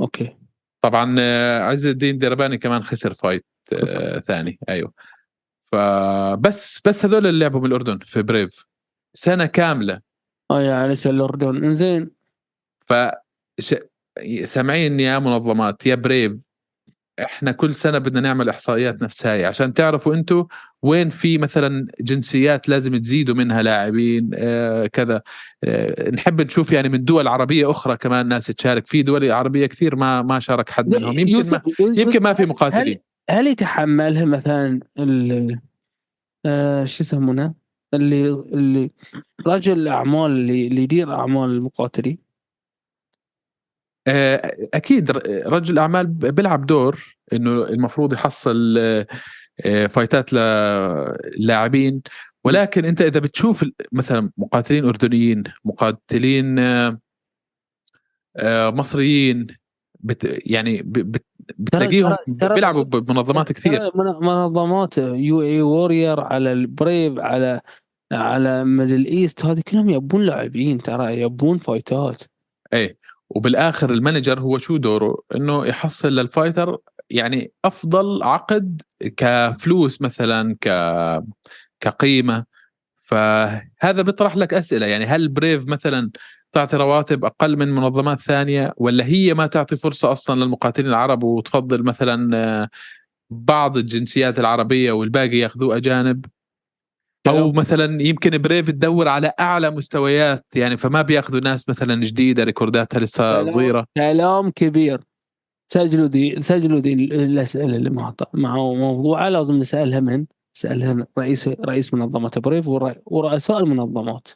okay. طبعا آه، عز الدين الدرباني كمان خسر fight آه، خسر. ثاني. أيوه. فبس بس هذول اللي لعبوا بالأردن في بريف سنة كاملة. آه يا عليش الأردن. إنزين. ف ش... سامعين يا منظمات يا بريف إحنا كل سنة بدنا نعمل إحصائيات نفس هاي عشان تعرفوا أنتم وين في مثلا جنسيات لازم تزيدوا منها لاعبين آه كذا. آه نحب نشوف يعني من دول عربية أخرى كمان ناس تشارك. في دول عربية كثير ما ما شارك حد منهم. يمكن ما يمكن ما في مقاتلين. هل يتحملها مثلا ال آه شو يسمونه؟ اللي اللي رجل الاعمال اللي اللي يدير أعمال المقاتلين. آه، أكيد رجل الاعمال بيلعب دور إنه المفروض يحصل آه، آه، فايتات للاعبين ولكن أنت إذا بتشوف مثلا مقاتلين أردنيين مقاتلين مصريين بت يعني بت بتلاقيهم بيلعبوا بمنظمات كثير. منظمات UAE Warriors على البريف على على Middle East هذه كلهم يبون لاعبين ترى يبون fight ات. إيه. وبالآخر ال manager هو شو دوره؟ إنه يحصل لل fighter يعني أفضل عقد كفلوس مثلا ك كقيمة. فهذا بيطرح لك أسئلة يعني هل بريف مثلا تعطي رواتب أقل من منظمات ثانية ولا هي ما تعطي فرصة أصلا للمقاتلين العرب وتفضل مثلا آه، بعض الجنسيات العربية والباقي ياخذوه أجانب؟ أو مثلا يمكن بريف تدور على أعلى مستويات يعني فما بياخذوا ناس مثلا جديدة ريكورداتها لسه صغيرة؟ كلام كبير. سجلوا ذي سجلوا ذي الأسئلة اللي موضوعها لازم نسألها من نسألها رئيس رئيس منظمة بريف ورؤساء المنظمات.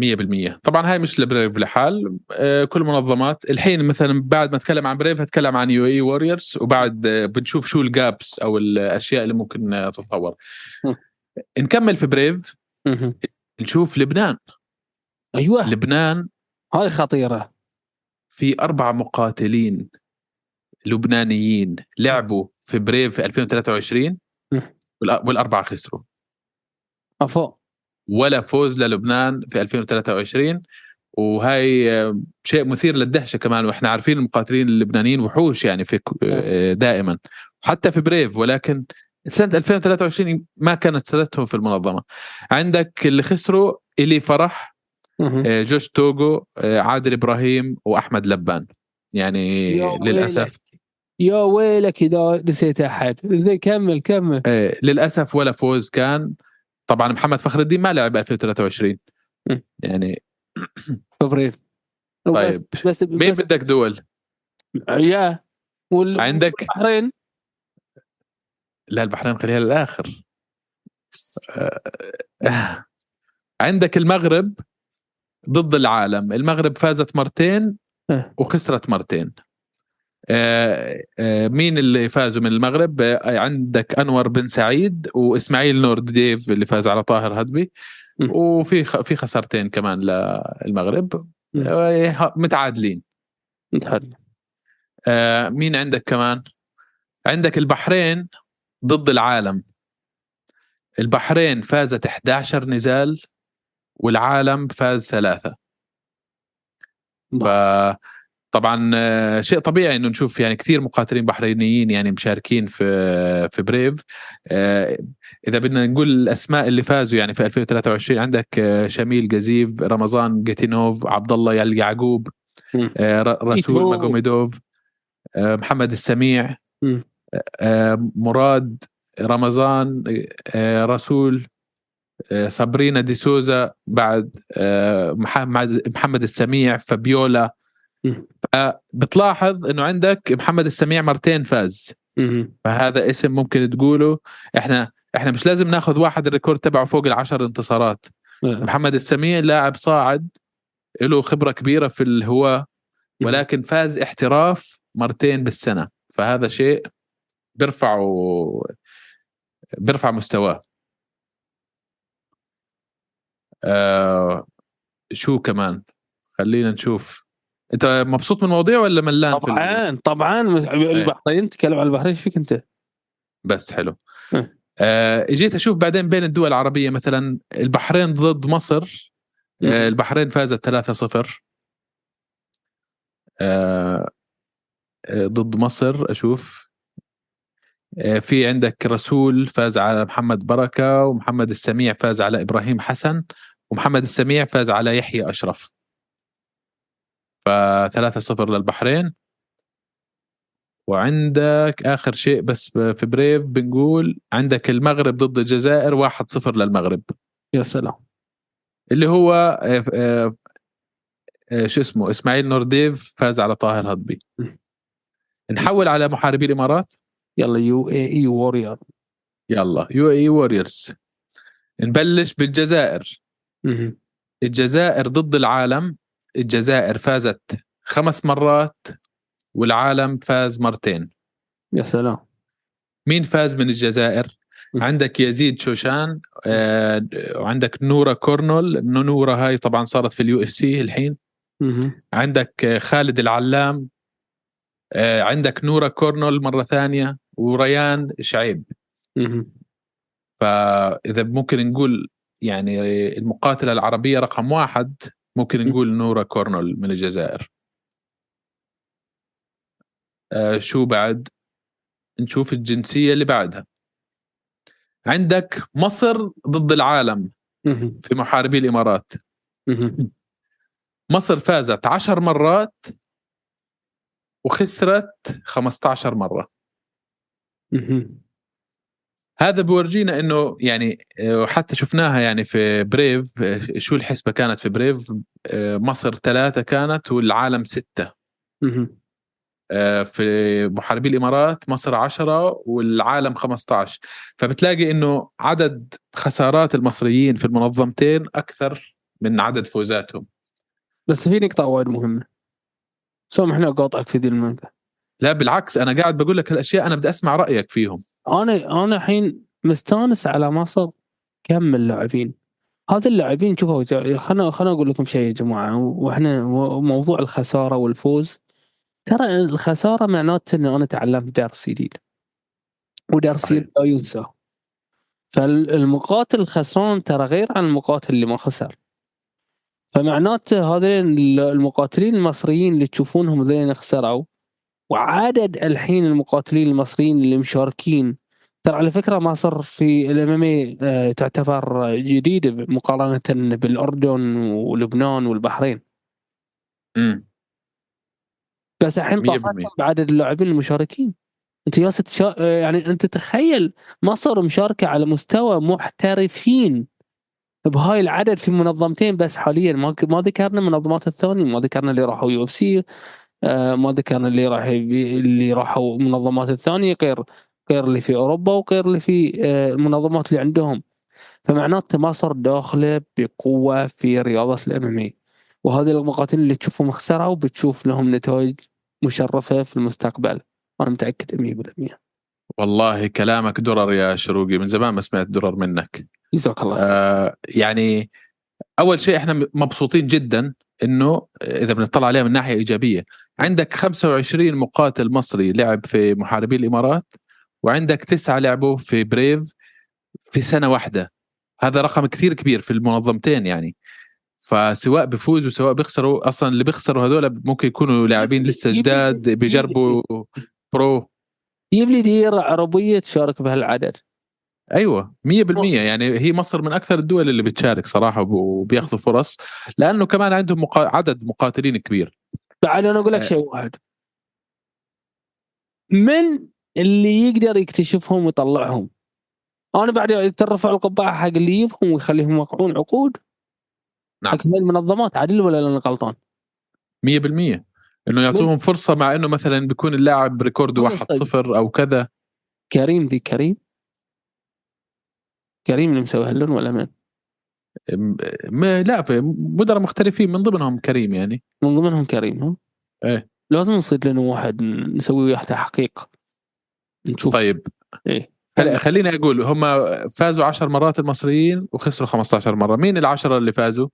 100% طبعا هاي مش لبريف لحال. آه، كل منظمات الحين مثلا بعد ما أتكلم عن بريف هتكلم عن UAE Warriors وبعد آه، بنشوف شو ال gaps أو الأشياء اللي ممكن آه، تتطور. نكمل في بريف. نشوف لبنان. أيوه. لبنان هاي خطيرة. في أربع مقاتلين لبنانيين لعبوا في بريف في 2023 م. والأ- والأربعة خسروا. أفو. ولا فوز للبنان في 2023 وهي آه، شيء مثير للدهشة كمان وإحنا عارفين المقاتلين اللبنانيين وحوش يعني في آه، دائما. حتى في بريف ولكن سنة 2023 ما كانت سنتهم في المنظمة. عندك اللي خسروا إلي فرح. آه، جوش توغو آه، عادل إبراهيم وأحمد لبان. يعني يا للأسف يا ويلك إذا نسيت أحد. زي كمل كمل. آه، للأسف ولا فوز كان. طبعا محمد فخر الدين ما لعب 2023 م. يعني بريف طيب. بس بس, مين بس بدك دول؟ يا. وال- عندك؟ والبحرين. لا البحرين خليها للآخر. آه، عندك المغرب ضد العالم. المغرب فازت مرتين. وخسرت مرتين. مين اللي فازوا من المغرب؟ آه، عندك أنور بن سعيد وإسماعيل نور ديف اللي فاز على طاهر هدبي. وفي في خسارتين كمان للمغرب. آه، متعادلين. آه، مين عندك كمان؟ عندك البحرين ضد العالم. البحرين فازت 11 نزال والعالم فاز ثلاثة. ف طبعا آه، شيء طبيعي إنه نشوف يعني كثير مقاتلين بحرينيين يعني مشاركين في في بريف آه، إذا بدنا نقول الأسماء اللي فازوا يعني في 2023 عندك آه، شميل جزيف رمضان جيتينوف عبد الله يعقوب رسول. ماجوميدوف محمد السميع مراد رمضان رسول صابرينا دي سوزا بعد محمد محمد السميع فابيولا. بتلاحظ إنه عندك محمد السميع مرتين فاز. فهذا اسم ممكن تقوله. إحنا إحنا مش لازم ناخذ واحد الريكورد تبعه فوق العشر انتصارات. محمد السميع لاعب صاعد له خبرة كبيرة في الهواء ولكن فاز احتراف مرتين بالسنة. فهذا شيء بيرفعه بيرفع مستواه. آه شو كمان؟ خلينا نشوف. انت مبسوط من المواضيع ولا ملان طبعا طبعا. البحرين تكلم عن البحرين إيش فيك أنت؟ بس حلو. إيه. آه جيت أشوف بعدين بين الدول العربية مثلا البحرين ضد مصر آه البحرين فازت 3-0 آه آه، ضد مصر أشوف. آه، في عندك رسول فاز على محمد بركة ومحمد السميع فاز على إبراهيم حسن ومحمد السميع فاز على يحيى أشرف. ف 3-0 للبحرين. وعندك آخر شيء بس في بريف بنقول عندك المغرب ضد الجزائر 1-0 للمغرب. يا سلام. اللي هو آه، آه، آه، شو اسمه إسماعيل نورديف فاز على طه الهضبي نحول على محاربي الإمارات؟ يلا UAE Warriors. يلا UAE Warriors. نبلش بالجزائر. الجزائر ضد العالم. الجزائر فازت خمس مرات والعالم فاز مرتين. يا سلام. مين فاز من الجزائر. عندك يزيد شوشان آه، وعندك نورا كورنول. نورا هاي طبعا صارت في ال UFC الحين. عندك آه، خالد العلام. آه، عندك نورا كورنول مرة ثانية وريان شعيب. فإذا ممكن نقول يعني المقاتلة العربية رقم واحد ممكن نقول نورا كورنول من الجزائر آه، شو بعد نشوف الجنسية اللي بعدها عندك مصر ضد العالم. في محاربي الإمارات مهم. مصر فازت 10 مرات وخسرت 15 مرة مهم. هذا بورجينا إنه يعني آه، حتى شفناها يعني في بريف آه، شو الحسبة كانت في بريف آه، مصر ثلاثة كانت والعالم ستة. في محاربي الإمارات مصر 10 والعالم 15 فبتلاقي إنه عدد خسارات المصريين في المنظمتين أكثر من عدد فوزاتهم. بس في نقطة وايد مهمة. سامحني اقاطعك في ذي النقطة لا بالعكس أنا قاعد بقول لك هالأشياء أنا بدي أسمع رأيك فيهم. أنا أنا الحين مستانس على مصر كم من لاعبين هذا اللاعبين شوفوا خلنا خلنا أقول لكم شيء يا جماعة. وإحنا موضوع الخسارة والفوز ترى الخسارة معناته ان أنا تعلمت درس جديد. ودرس. لا ينسى فالمقاتل الخسران ترى غير عن المقاتل اللي ما خسر. فمعناته هذين المقاتلين المصريين اللي تشوفونهم ذين خسروا وعدد الحين المقاتلين المصريين اللي مشاركين. ترى على فكرة مصر في ال MMA تعتبر جديده مقارنة بالأردن ولبنان والبحرين. امم بس الحين طافتهم. بعدد اللاعبين المشاركين. انت ياس تشا... يعني انت تخيل مصر مشاركة على مستوى محترفين بهاي العدد في منظمتين بس حاليا. ما ما ذكرنا المنظمات الثانية ما ذكرنا اللي راحوا UFC ما ذكرنا اللي راح اللي راحوا المنظمات الثانية غير غير اللي في أوروبا وغير اللي في آه، المنظمات اللي عندهم. فمعناته مصر داخله بقوة في رياضة الإم وهذه المقاتلين اللي تشوفهم خسروا بتشوف لهم نتائج مشرفة في المستقبل. أنا متأكد 100% والله كلامك درر يا شروقي. من زمان ما سمعت درر منك. جزاك الله آه يعني أول شيء إحنا مبسوطين جدا إنه إذا بنطلع عليها من ناحية إيجابية عندك 25 مقاتل مصري لعب في محاربي الإمارات وعندك تسعة لعبوا في بريف في سنة واحدة. هذا رقم كثير كبير في المنظمتين يعني. فسواء بيفوزوا سواء بيخسروا أصلا اللي بيخسروا هذول ممكن يكونوا لاعبين لسه جداد بيجربوا برو. جيب لي ديرة عربيه تشارك بهالعدد. أيوه 100% يعني هي مصر من أكثر الدول اللي بتشارك صراحة وب- وبياخذوا فرص لأنه كمان عندهم مقا... عدد مقاتلين كبير. بعد أنا أقول لك آه. شيء واحد. من اللي يقدر يكتشفهم ويطلعهم؟ أنا بعد ترفع القبعة حق اللي يجيبهم ويخليهم يوقعون عقود؟ نعم. حق المنظمات عدل ولا أنا غلطان؟ 100% إنه يعطوهم فرصة مع إنه مثلا بيكون اللاعب 1 الصدق. 0 أو كذا. كريم ذي كريم. كريم اللي مسوي هاللون ولا من؟ م- ما لا في مدراء محترفين من ضمنهم كريم يعني من ضمنهم كريم ها؟ إيه. لازم نصير لنا واحد نسوي وياه تحقيق نشوف طيب إيه هلا خليني أقول هم فازوا 10 مرات المصريين وخسروا 15 مرة مين العشرة اللي فازوا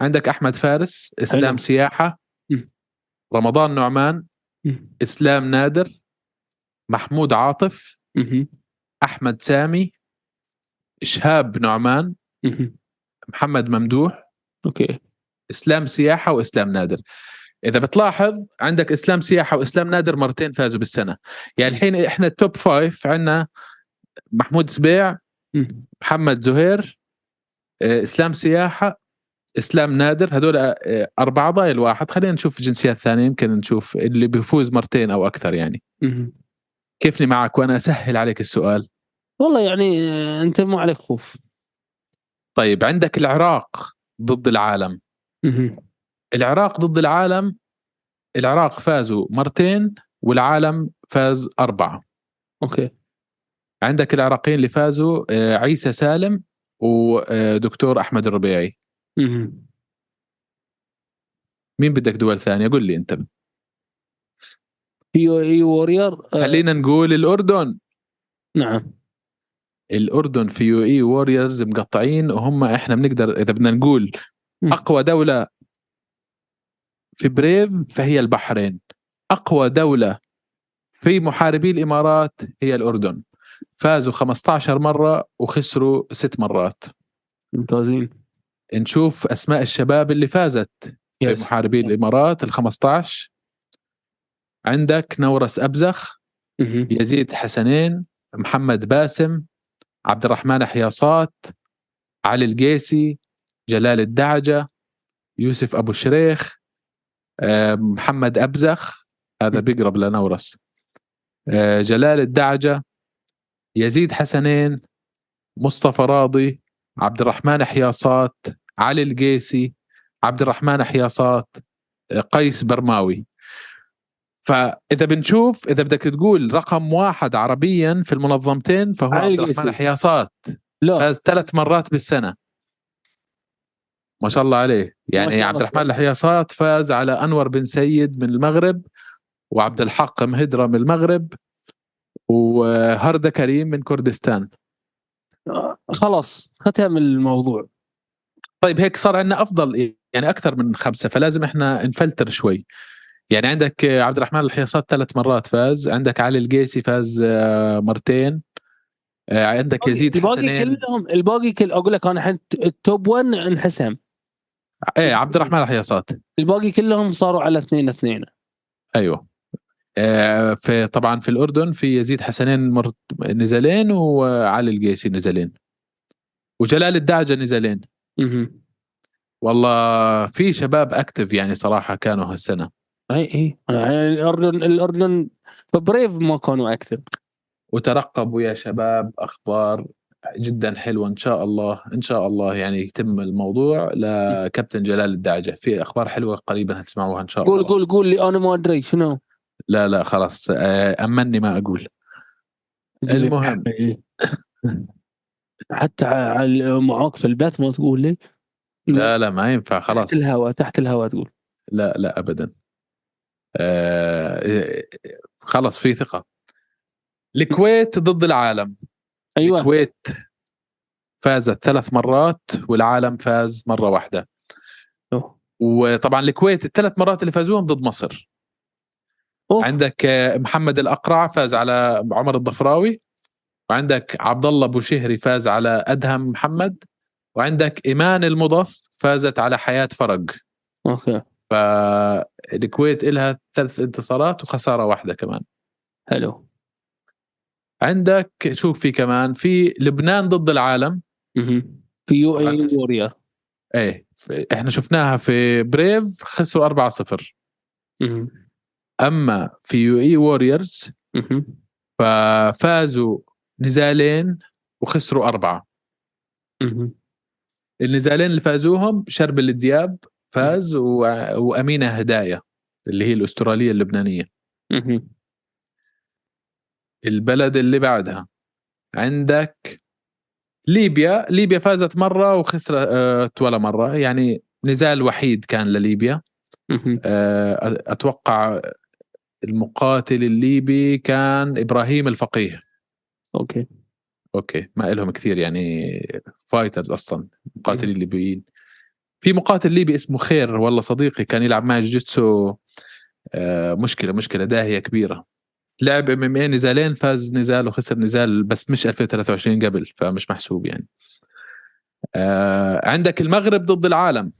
عندك أحمد فارس إسلام حلو. سياحة مم. رمضان نعمان مم. إسلام نادر محمود عاطف مهم. أحمد سامي شهاب نعمان. محمد ممدوح okay. إسلام سياحة وإسلام نادر. إذا بتلاحظ عندك إسلام سياحة وإسلام نادر مرتين فازوا بالسنة. يعني الحين إحنا ال top five عندنا محمود سبيع. محمد زهير آه، إسلام سياحة إسلام نادر. هذول آه، أربعة ضايل واحد. خلينا نشوف جنسيات ثانية يمكن نشوف اللي بيفوز مرتين أو أكثر يعني. كيفني معك وأنا أسهل عليك السؤال؟ والله يعني آه، أنت ما عليك خوف. طيب عندك العراق ضد العالم. العراق ضد العالم العراق فازوا مرتين والعالم فاز أربعة. أوكي. عندك العراقيين اللي فازوا آه، عيسى سالم ودكتور أحمد الربيعي. مين بدك دول ثانية؟ قل لي أنت. في UAE Warriors آه، خلينا نقول الأردن. نعم. الأردن في UAE Warriors مقطعين وهم إحنا بنقدر إذا بدنا نقول مم. أقوى دولة في بريف فهي البحرين أقوى دولة في محاربي الإمارات هي الأردن فازوا 15 مرة وخسروا ست مرات ممتازين نشوف أسماء الشباب اللي فازت في يس. محاربي الإمارات ال 15 عندك نورس أبزخ مهم. يزيد حسنين محمد باسم عبد الرحمن حياصات علي القيسي جلال الدعجة يوسف أبو شريخ آه، محمد أبزخ. هذا بيقرب لنورس آه، جلال الدعجة يزيد حسنين مصطفى راضي عبد الرحمن حياصات علي القيسي عبد الرحمن حياصات آه، قيس برماوي. فإذا بنشوف إذا بدك تقول رقم واحد عربيا في المنظمتين فهو عبد الرحمن. حياصات فاز ثلاث مرات بالسنة. ما شاء الله عليه. يعني شاء عبد الله. الرحمن الحياصات فاز على أنور بن سيد من المغرب وعبد الحق مهدرة من المغرب وهرده كريم من كردستان. خلاص ختم الموضوع. طيب هيك صار عندنا أفضل يعني أكثر من خمسة فلازم إحنا نفلتر شوي. يعني عندك عبد الرحمن الحياصات ثلاث مرات فاز عندك علي القيسي فاز آه، مرتين آه، عندك يزيد الباقي حسنين. كلهم الباقي كل أقول لك أنا ال top 1 انحسم. إيه عبد الرحمن الحياصات الباقي كلهم صاروا على اثنين اثنين. أيوه. آه، في طبعا في الأردن في يزيد حسنين مرت نزالين وعلي القيسي نزالين وجلال الدعجة نزالين مهم. والله في شباب active يعني صراحة كانوا هالسنة. اي اي. يعني الأردن الأردن فبريف ما كانوا أكثر وترقبوا يا شباب أخبار جدا حلوة إن شاء الله. إن شاء الله يعني يتم الموضوع. لكابتن جلال الدعجة في أخبار حلوة قريبا هتسمعوها إن شاء قول الله. قول قول لي أنا ما أدري شنو؟ لا لا خلاص. آه، أمني ما أقول. المهم. حتى معاك في البث ما تقول لي. لا لا ما ينفع خلاص. تحت الهواء تحت الهواء تقول. لا لا ابدا. آه خلاص في ثقة. الكويت ضد العالم. أيوه. الكويت فازت ثلاث مرات والعالم فاز مرة واحدة. أوه. وطبعا الكويت الثلاث مرات اللي فازوهم ضد مصر. أوف. عندك آه، محمد الأقرع فاز على عمر الضفراوي. وعندك عبد الله أبو شهري فاز على أدهم محمد. وعندك إيمان المضف فازت على حياة فرج. okay. فالكويت لها ثلاث انتصارات وخسارة واحدة كمان حلو عندك شوف في كمان في لبنان ضد العالم. في UAE Warriors إيه إحنا شفناها في بريف خسروا 4-0 مهم. أما في UAE Warriors. ففازوا نزالين وخسروا أربعة مهم. النزالين اللي فازوهم شربل الدياب فاز و... وأمينة هداية اللي هي الأسترالية اللبنانية. مهم. البلد اللي بعدها. عندك ليبيا. ليبيا فازت مرة وخسرت ولا مرة. يعني نزال وحيد كان لليبيا. آه، أتوقع المقاتل الليبي كان إبراهيم الفقيه. okay. Okay. ما لهم كثير يعني fighters أصلا مقاتلين ليبيين. في مقاتل ليبي اسمه خير والله صديقي كان يلعب معي جوجيتسو آه، مشكلة مشكلة داهية كبيرة. لعب MMA نزالين فاز نزال وخسر نزال بس مش 2023 قبل فمش محسوب يعني. آه، عندك المغرب ضد العالم.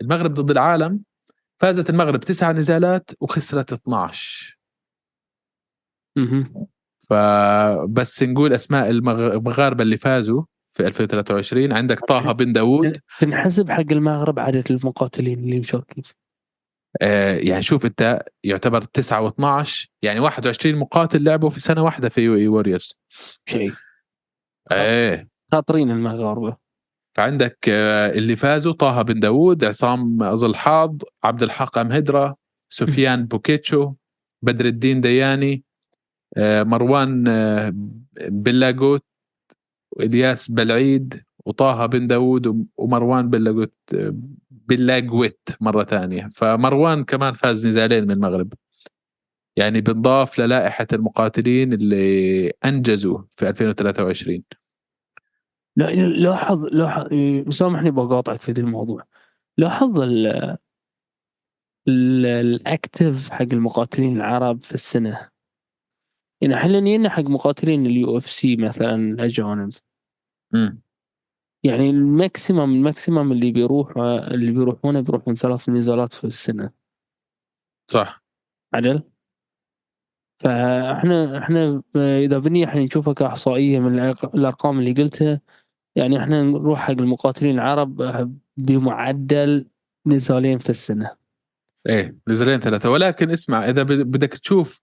المغرب ضد العالم فازت المغرب تسع نزالات وخسرت 12 مهم. فبس نقول أسماء المغ- المغاربة اللي فازوا. في 2023 عندك طه بن داوود. تنحسب حق المغرب عدد المقاتلين اللي مشاركين آه يعني شوف انت يعتبر 9 و12 يعني 21 مقاتل لعبوا في سنة واحدة في UAE Warriors. شيء. إيه. شاطرين المغاربة. فعندك آه اللي فازوا طه بن داوود عصام ظلحاض عبد الحق مهدرة سفيان بوكيتشو بدر الدين دياني آه مروان آه بلاغوت وإلياس بلعيد وطه بن داوود ومروان بلاغوت بلاغوت مرة ثانية. فمروان كمان فاز نزالين من المغرب. يعني بنضاف للائحة المقاتلين اللي أنجزوا في 2023 لا لاحظ لاحظ إيه، سامحني بقاطعك في الموضوع. لاحظ ال- ال- ال active حق المقاتلين العرب في السنة. يعني إحنا نينا حق مقاتلين ال UFC مثلا الأجانب. مم. يعني ال maximum ال maximum اللي بيروح اللي بيروحونه بيروحون ثلاث نزالات في السنة. صح. عدل؟ فاحنا إحنا اذا بني إحنا نشوفها كإحصائية من الأرقام اللي قلتها يعني إحنا نروح حق المقاتلين العرب بمعدل نزالين في السنة. إيه نزلين ثلاثة. ولكن اسمع إذا بد- بدك تشوف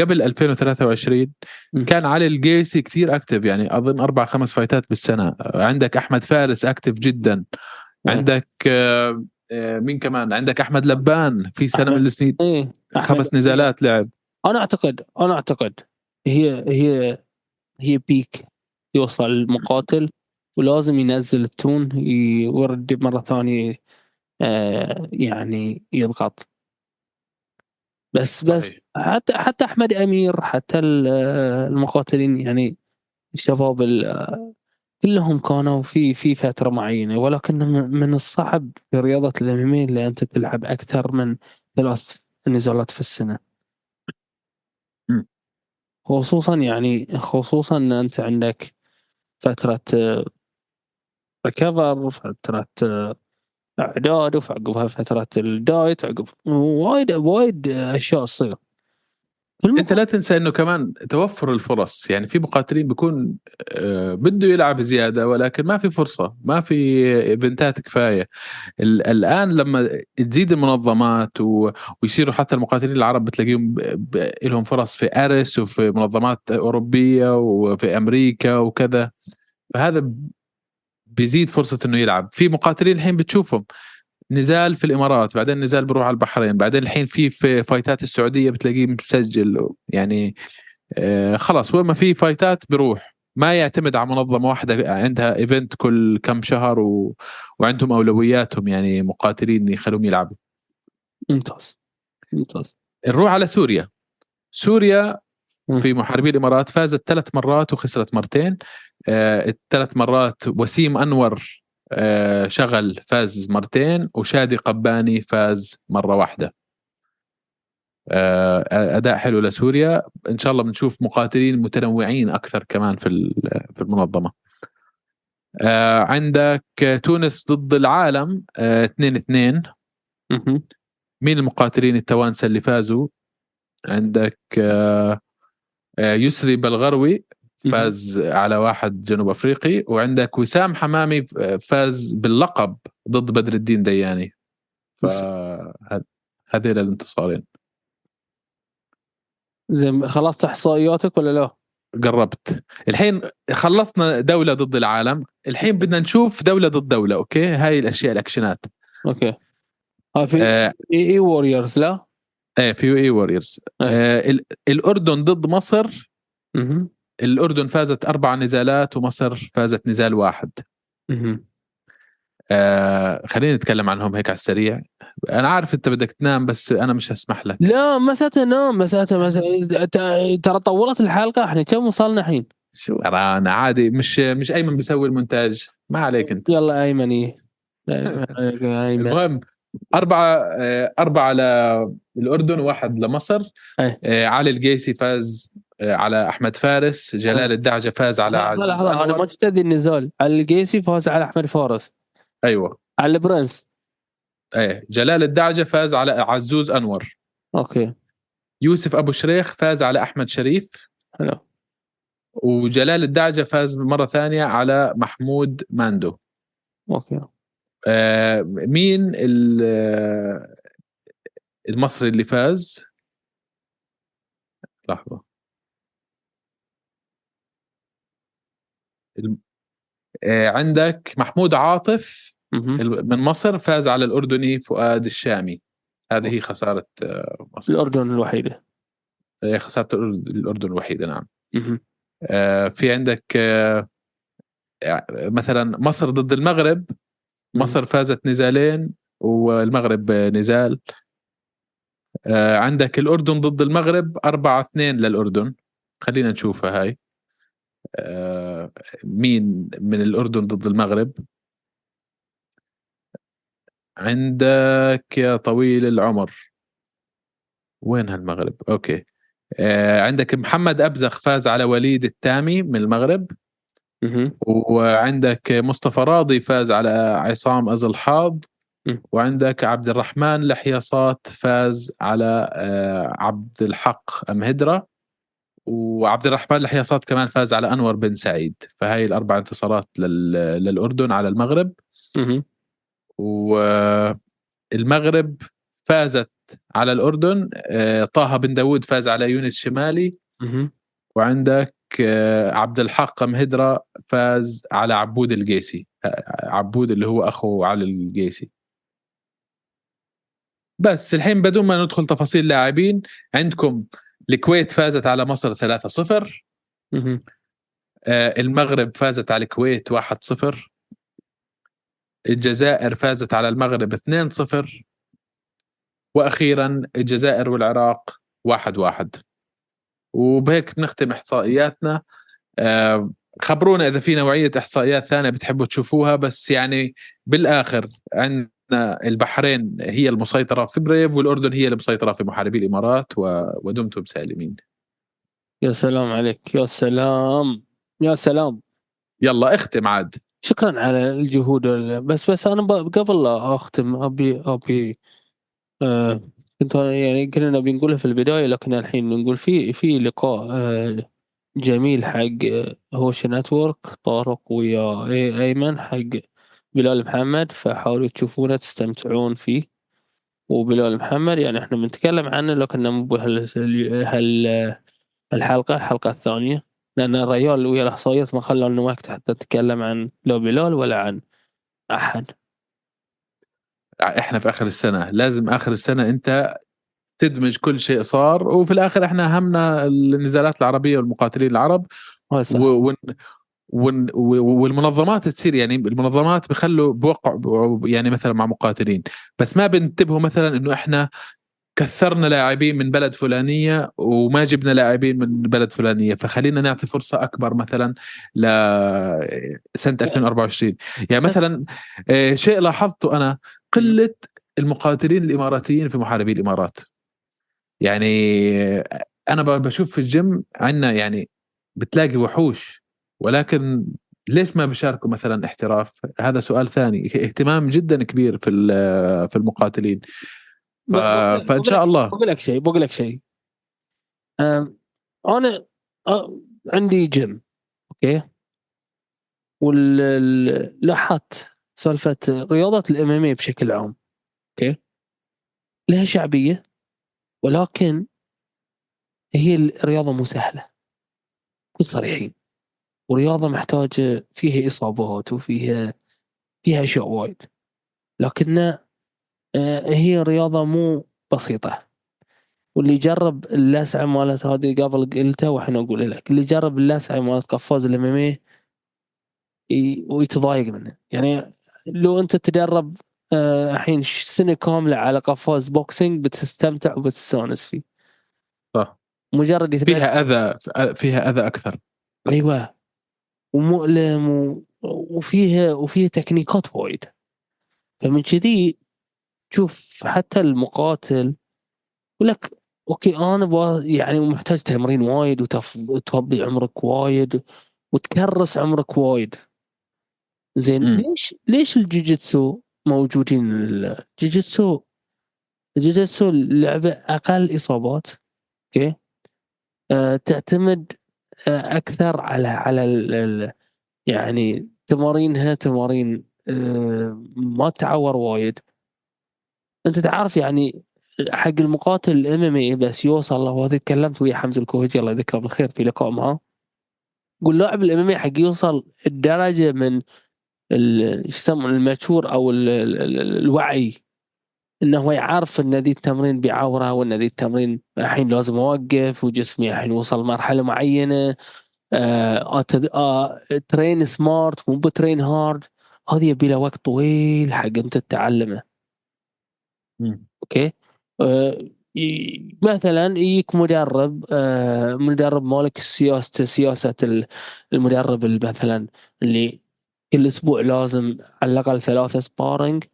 قبل 2023 م. كان علي القيسي كثير اكتف يعني أظن أربع خمس فايتات بالسنة. عندك أحمد فارس اكتف جدا. نعم. عندك آه، آه، مين كمان؟ عندك أحمد لبان في سنة أحمد- من السنين. أحمد- خمس نزالات لعب. أنا أعتقد أنا أعتقد هي هي هي بيك يوصل المقاتل ولازم ينزل التون يورد مرة ثانية آه يعني يضغط. بس بس صحيح. حتى حتى أحمد أمير حتى ال- آه، المقاتلين يعني الشباب ال- آه، كلهم كانوا في في فترة معينة ولكن من الصعب في رياضة الإم اللي أنت تلعب أكثر من ثلاث نزالات في السنة. خصوصا يعني خصوصا إن أنت عندك فترة ريكفر فترة آه، اعداد وعقبها فتره الدايت عقب وايد وايد أشياء تصير. في أنت لا تنسى إنه كمان توفر الفرص. يعني في مقاتلين بيكون آه، بده يلعب زيادة ولكن ما في فرصة ما في إيفنتات كفاية. ال- الآن لما تزيد المنظمات ويصيروا حتى المقاتلين العرب بتلاقيهم لهم فرص في ARES وفي منظمات أوروبية وفي أمريكا وكذا. فهذا بيزيد فرصة إنه يلعب. في مقاتلين الحين بتشوفهم. نزال في الإمارات بعدين نزال بروح على البحرين بعدين الحين في في فايتات السعودية بتلاقيه مسجل. يعني آه خلاص وين ما في فايتات بروح. ما يعتمد على منظمة واحدة عندها event كل كم شهر و... وعندهم أولوياتهم يعني مقاتلين يخلوهم يلعبوا. ممتاز. ممتاز. نروح على سوريا. سوريا. في محاربي الإمارات فازت ثلاث مرات وخسرت مرتين. آه الثلاث مرات وسيم أنور آه شغل فاز مرتين وشادي قباني فاز مرة واحدة. آه أداء حلو لسوريا. إن شاء الله بنشوف مقاتلين متنوعين أكثر كمان في في المنظمة. آه عندك تونس ضد العالم 2 2 مهم. مين المقاتلين التوانسة اللي فازوا؟ عندك آه آه، يسري بلغروي فاز على واحد جنوب أفريقي. وعندك وسام حمامي فاز باللقب ضد بدر الدين دياني. فهذيل الانتصارين. زين خلصت إحصائياتك ولا لا؟ قربت. الحين خلصنا دولة ضد العالم. الحين بدنا نشوف دولة ضد دولة okay؟ هاي الأشياء الأكشنات. okay. ها في UAE Warriors لا؟ إيه في UAE Warriors آه. ال- الأردن ضد مصر. الأردن فازت أربع نزالات ومصر فازت نزال واحد. مهم. آه خلينا نتكلم عنهم هيك على السريع. أنا عارف أنت بدك تنام بس أنا مش هسمح لك. لا مساته نام مساته مساته ت- ترى طولت الحلقة إحنا كم وصلنا الحين؟ شو أنا عادي مش مش أيمن بيسوي المونتاج. ما عليك أنت. يلا أيمن. المهم أربعة آه، أربعة للأردن وواحد لمصر. أي. آه، علي القيسي فاز آه، على أحمد فارس. جلال. الدعجة فاز على أنا أنور. ما شفت هذه النزال على القيسي فاز على أحمد فارس. أيوة. على البرنس إيه جلال الدعجة فاز على عزوز أنور. okay. يوسف أبو شريخ فاز على أحمد شريف. حلو. وجلال الدعجة فاز مرة ثانية على محمود ماندو. okay. آه، مين آه، المصري اللي فاز؟ لحظة. الم- آه، عندك محمود عاطف من مصر فاز على الأردني فؤاد الشامي. هذه هي خسارة آه، مصر. الأردن الوحيدة. الأردن- الأردن الوحيدة نعم. في عندك مثلا مصر ضد المغرب. مصر فازت نزالين والمغرب نزال. آه، عندك الأردن ضد المغرب 4 2 للأردن. خلينا نشوفها هاي. آه، مين من الأردن ضد المغرب؟ عندك يا طويل العمر. وين هالمغرب؟ أوكي. آه عندك محمد أبزخ فاز على وليد التامي من المغرب. وعندك مصطفى راضي فاز على عصام أزلحاض مم. وعندك عبد الرحمن لحياصات فاز على آه، عبد الحق أمهدرة وعبد الرحمن لحياصات كمان فاز على أنور بن سعيد. فهاي الأربع انتصارات لل- للأردن على المغرب. والمغرب فازت على الأردن. آه، طه بن داود فاز على يونس شمالي. وعندك عبد الحق مهدرة فاز على عبود القيسي آه، عبود اللي هو أخو علي القيسي بس الحين بدون ما ندخل تفاصيل لاعبين عندكم الكويت فازت على مصر 3-0 مهم. آه، المغرب فازت على الكويت 1-0 الجزائر فازت على المغرب 2-0 وأخيرا الجزائر والعراق 1-1 وبهيك بنختم إحصائياتنا. آه، خبرونا إذا في نوعية إحصائيات ثانية بتحبوا تشوفوها بس يعني بالآخر عندنا البحرين هي المسيطرة في BRAVE والأردن هي المسيطرة في محاربي الإمارات ودمتم سالمين. يا سلام عليك يا سلام يا سلام. يلا اختم عاد. شكرا على الجهود بس بس أنا قبل لا أختم ابي أبي كنت يعني كنا نبي نقولها في البداية لكن الحين نقول في في لقاء آه جميل حق آه، هوشة Network طارق ويا أيمن حق بلال محمد فحاولوا تشوفونه تستمتعون فيه. وبلال محمد يعني إحنا بنتكلم عنه لكن مو بهال هال الحلقة الحلقة الثانية. لأن الريال ويا الأحصائيات ما خلوا لنا وقت حتى نتكلم عن لا بلال ولا عن أحد. إحنا في آخر السنة. لازم آخر السنة أنت تدمج كل شيء صار وفي الآخر إحنا همنا النزالات العربية والمقاتلين العرب. و- ون والمنظمات تصير يعني المنظمات بخلوا بوقع يعني مثلا مع مقاتلين. بس ما بنتبهوا مثلا إنه إحنا كثرنا لاعبين من بلد فلانية وما جبنا لاعبين من بلد فلانية. فخلينا نعطي فرصة أكبر مثلا لسنه 2024 يعني مثلا آه، شيء لاحظته أنا قلة المقاتلين الإماراتيين في محاربي الإمارات. يعني أنا بشوف في الجيم عندنا يعني بتلاقي وحوش ولكن ليش ما بيشاركوا مثلا احتراف؟ هذا سؤال ثاني. اهتمام جدا كبير في في المقاتلين. ف- فإن شاء الله. بقول لك شيء بقول لك شيء. أنا عندي gym okay؟ ولاحظت سالفة رياضة ال MMA بشكل عام. أوكي. لها شعبية ولكن هي الرياضه مو سهلة. نكون صريحين. ورياضة محتاجة فيها إصابات وفيها فيها أشياء وايد. لكنها آه، هي رياضة مو بسيطة. واللي جرب اللسعة مالت هذه قبل قلتها والحين أقول لك. اللي جرب اللسعة مالت قفاز الاماميه ي- ويتضايق منه. يعني لو انت تدرب آه، الحين ش- سنه كامله على قفاز boxing بتستمتع وبتستانس فيه. صح. مجرد يتبع فيها أذى فيها أذى أكثر. أيوه. ومؤلم و... وفيها وفيها تكنيكات وايد. فمن كذي تشوف حتى المقاتل يقول لك okay أنا بوا يعني محتاج تمرين وايد وتف... وتفضي عمرك وايد وتكرس عمرك وايد. زين. ليش ليش الجوجيتسو موجودين؟ الجوجيتسو الجوجيتسو لعبة أقل إصابات okay؟ آه تعتمد آه أكثر على على ال... ال... يعني تمارينها تمارين آه ما تعور وايد. أنت تعرف يعني حق المقاتل ال MMA بس يوصل له وهذا تكلمت ويا حمزة الكوهجي الله يذكره بالخير في لقاء معاه. قول لاعب ال MMA حق يوصل الدرجة من يسمون ال mature أو ال ال ال الوعي إنه هو يعرف إن ذي التمرين بيعوره وإن ذي التمرين الحين لازم أوقف وجسمي الحين وصل مرحله معينة آه آه train smart مو ب train hard هذه يبي له وقت طويل حق أنت تتعلمه. okay؟ آه مثلا يجيك مدرب آه مدرب مالك سياسة ال- المدرب مثلا اللي كل أسبوع لازم على الأقل ثلاثة sparring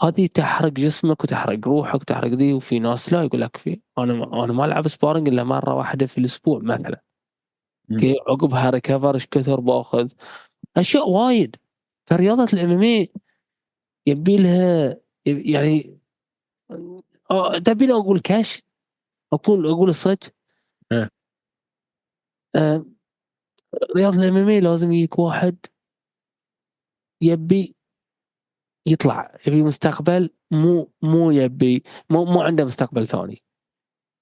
هذه تحرق جسمك وتحرق روحك وتحرق ذي وفي ناس لا يقول لك في أنا أنا ما ألعب sparring إلا مرة واحدة في الأسبوع مثلا. okay؟ عقبها recover إيش كثر باخذ؟ أشياء وايد. فرياضه ال MMA يبي لها يعني تبيني أقول كاش أقول أقول الصدق إيه. آه، رياضة الإم إم إي لازم يجيك واحد. يبي يطلع يبي مستقبل مو مو يبي مو مو عنده مستقبل ثاني.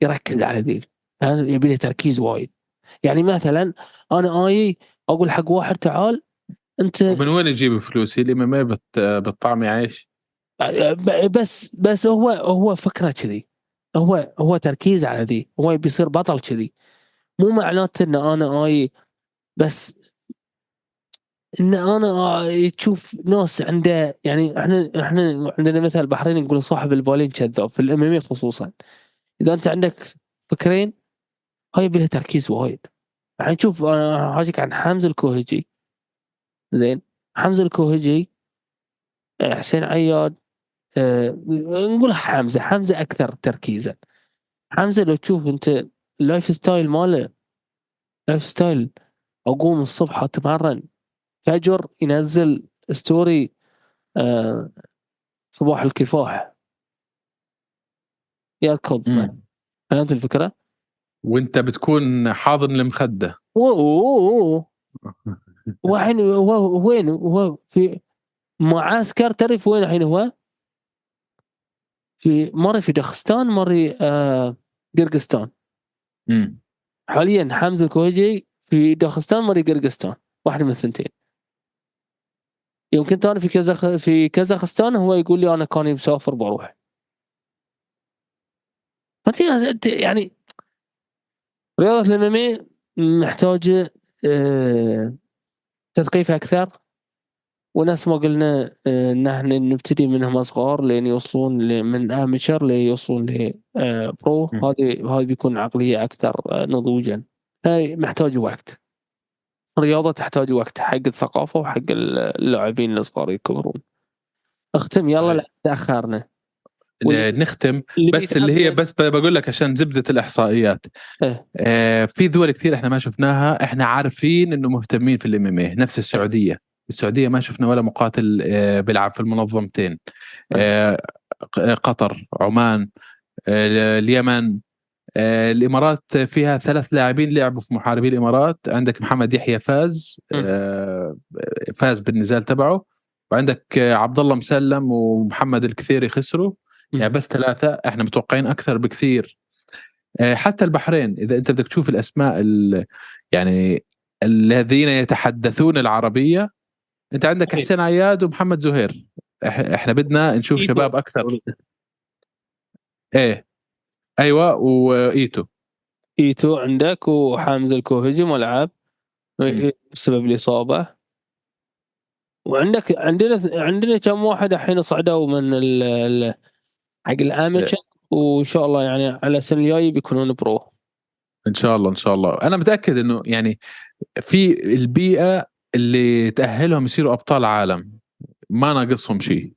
يركز على ذي يبي له تركيز وايد. يعني مثلا أنا اي أقول حق واحد تعال أنت ومن وين يجيب فلوس؟ هي ال MMA ما تطعم عيش. بس بس هو هو فكره كذي. هو هو تركيز على ذي. هو يبي يصير بطل كذي. مو معناته إن أنا اي بس إن أنا تشوف ناس عنده يعني إحنا إحنا عندنا مثل بحرين نقول صاحب البالين كذاب في ال MMA خصوصا. إذا أنت عندك فكرين هاي يبي لها تركيز وايد. الحين شوف أنا حاجيك عن حمزة الكوهجي. زين حمزة الكوهجي آه، حسين عياد آه، نقول حمزة حمزة أكثر تركيزا. حمزة لو تشوف أنت ال lifestyle ماله lifestyle أقوم الصبح أتمرن. فجر ينزل story آه، صباح الكفاح يركض. فهمت الفكرة؟ وأنت بتكون حاضن المخدة أوه، أوه. وين هو وين هو في معسكر تعرف وين الحين هو؟ في مري في دخستان مري آه قرقستان مم. حاليا حمزة الكويجي في دخستان مري قرقستان واحدة من الثنتين يمكن تاني في كازاخ في كازاخستان هو يقول لي أنا كاني مسافر بروح. فأنت يعني رياضة الام محتاجة آه، تثقيف أكثر. ونفس ما قلنا آه، إن إحنا نبتدي منهم صغار لين يوصلون من امشر ليوصلون لبرو م. هذه هذه بيكون عقلية أكثر آه، نضوجا. هاي محتاجة وقت. الرياضه تحتاج وقت حق الثقافة وحق اللاعبين الصغار يكبرون. اختم يلا واللي- نختم اللي بس اللي هي بس بقول لك عشان زبدة الإحصائيات. إيه. آه في دول كثير إحنا ما شفناها إحنا عارفين إنه مهتمين في الإم إم نفس السعودية. السعودية ما شفنا ولا مقاتل آه بيلعب في المنظمتين. آه ق- قطر عمان آه اليمن آه الإمارات فيها ثلاث لاعبين لعبوا في محاربي الإمارات. عندك محمد يحيى فاز آه فاز بالنزال تبعه. وعندك آه، عبد الله مسلم ومحمد الكثيري خسروا. يعني بس ثلاثة إحنا متوقعين أكثر بكثير. آه، حتى البحرين إذا أنت بدك تشوف الأسماء ال- يعني الذين يتحدثون العربية. أنت عندك. حسين عياد ومحمد زهير. إحنا بدنا نشوف إيتو. شباب أكثر. إيه. أيوه وإيتو. إيتو عندك وحامز الكوهجي ملعب. بسبب الإصابة. وعندك عندنا عندنا كم واحد الحين صعدوا من ال ال حق الاماتشر وإن شاء الله يعني على السنة الجاية بيكونون برو. إن شاء الله إن شاء الله. أنا متأكد إنه يعني في البيئة اللي تأهلهم يصيروا أبطال عالم. ما ناقصهم شيء.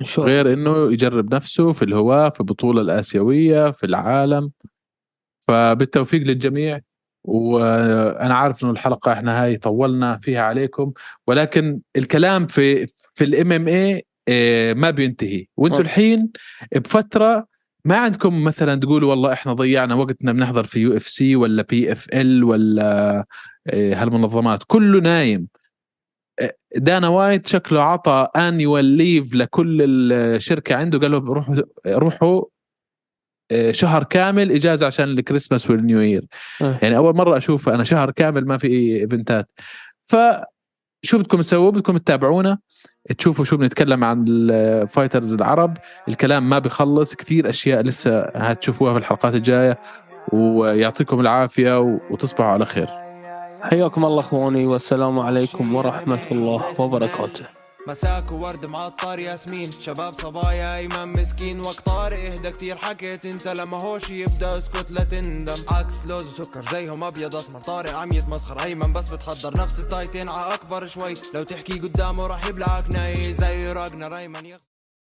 الله غير إنه يجرب نفسه في الهواة في البطولة الآسيوية في العالم. فبالتوفيق للجميع. وأنا عارف إنه الحلقة إحنا هاي طولنا فيها عليكم. ولكن الكلام في في ال MMA ما بينتهي. وأنتم. الحين بفترة ما عندكم مثلا تقولوا والله إحنا ضيعنا وقتنا بنحضر في UFC ولا PFL ولا آه، هالمنظمات. كله نايم. دانا وايت شكله عطى annual leave لكل الشركة عنده. قال لهم روحوا روحوا آه، شهر كامل إجازة عشان ال Christmas وال New Year. آه. يعني أول مرة أشوف أنا شهر كامل ما في إيفنتات. ف شو بدكم تسووا؟ بدكم تتابعونا تشوفوا شو بنتكلم عن ال fighters العرب. الكلام ما بيخلص كثير أشياء لسه هتشوفوها في الحلقات الجاية. ويعطيكم العافية وتصبحوا على خير. حياكم الله اخواني والسلام عليكم ورحمة الله وبركاته. مساك وورد معطر ياسمين. شباب صبايا ايمن مسكين. وقت طارق إهدى كتير. حكيت أنت لما هوش يبدأ اسكت لا تندم. عكس لوز وسكر زيهم أبيض أسمر. طارق عم يتمسخر. أيمن بس بتحضر نفس التايتين. ع أكبر شوي. لو تحكي قدامه راح يبلعك ناي. زي راجنر أيمن يخ...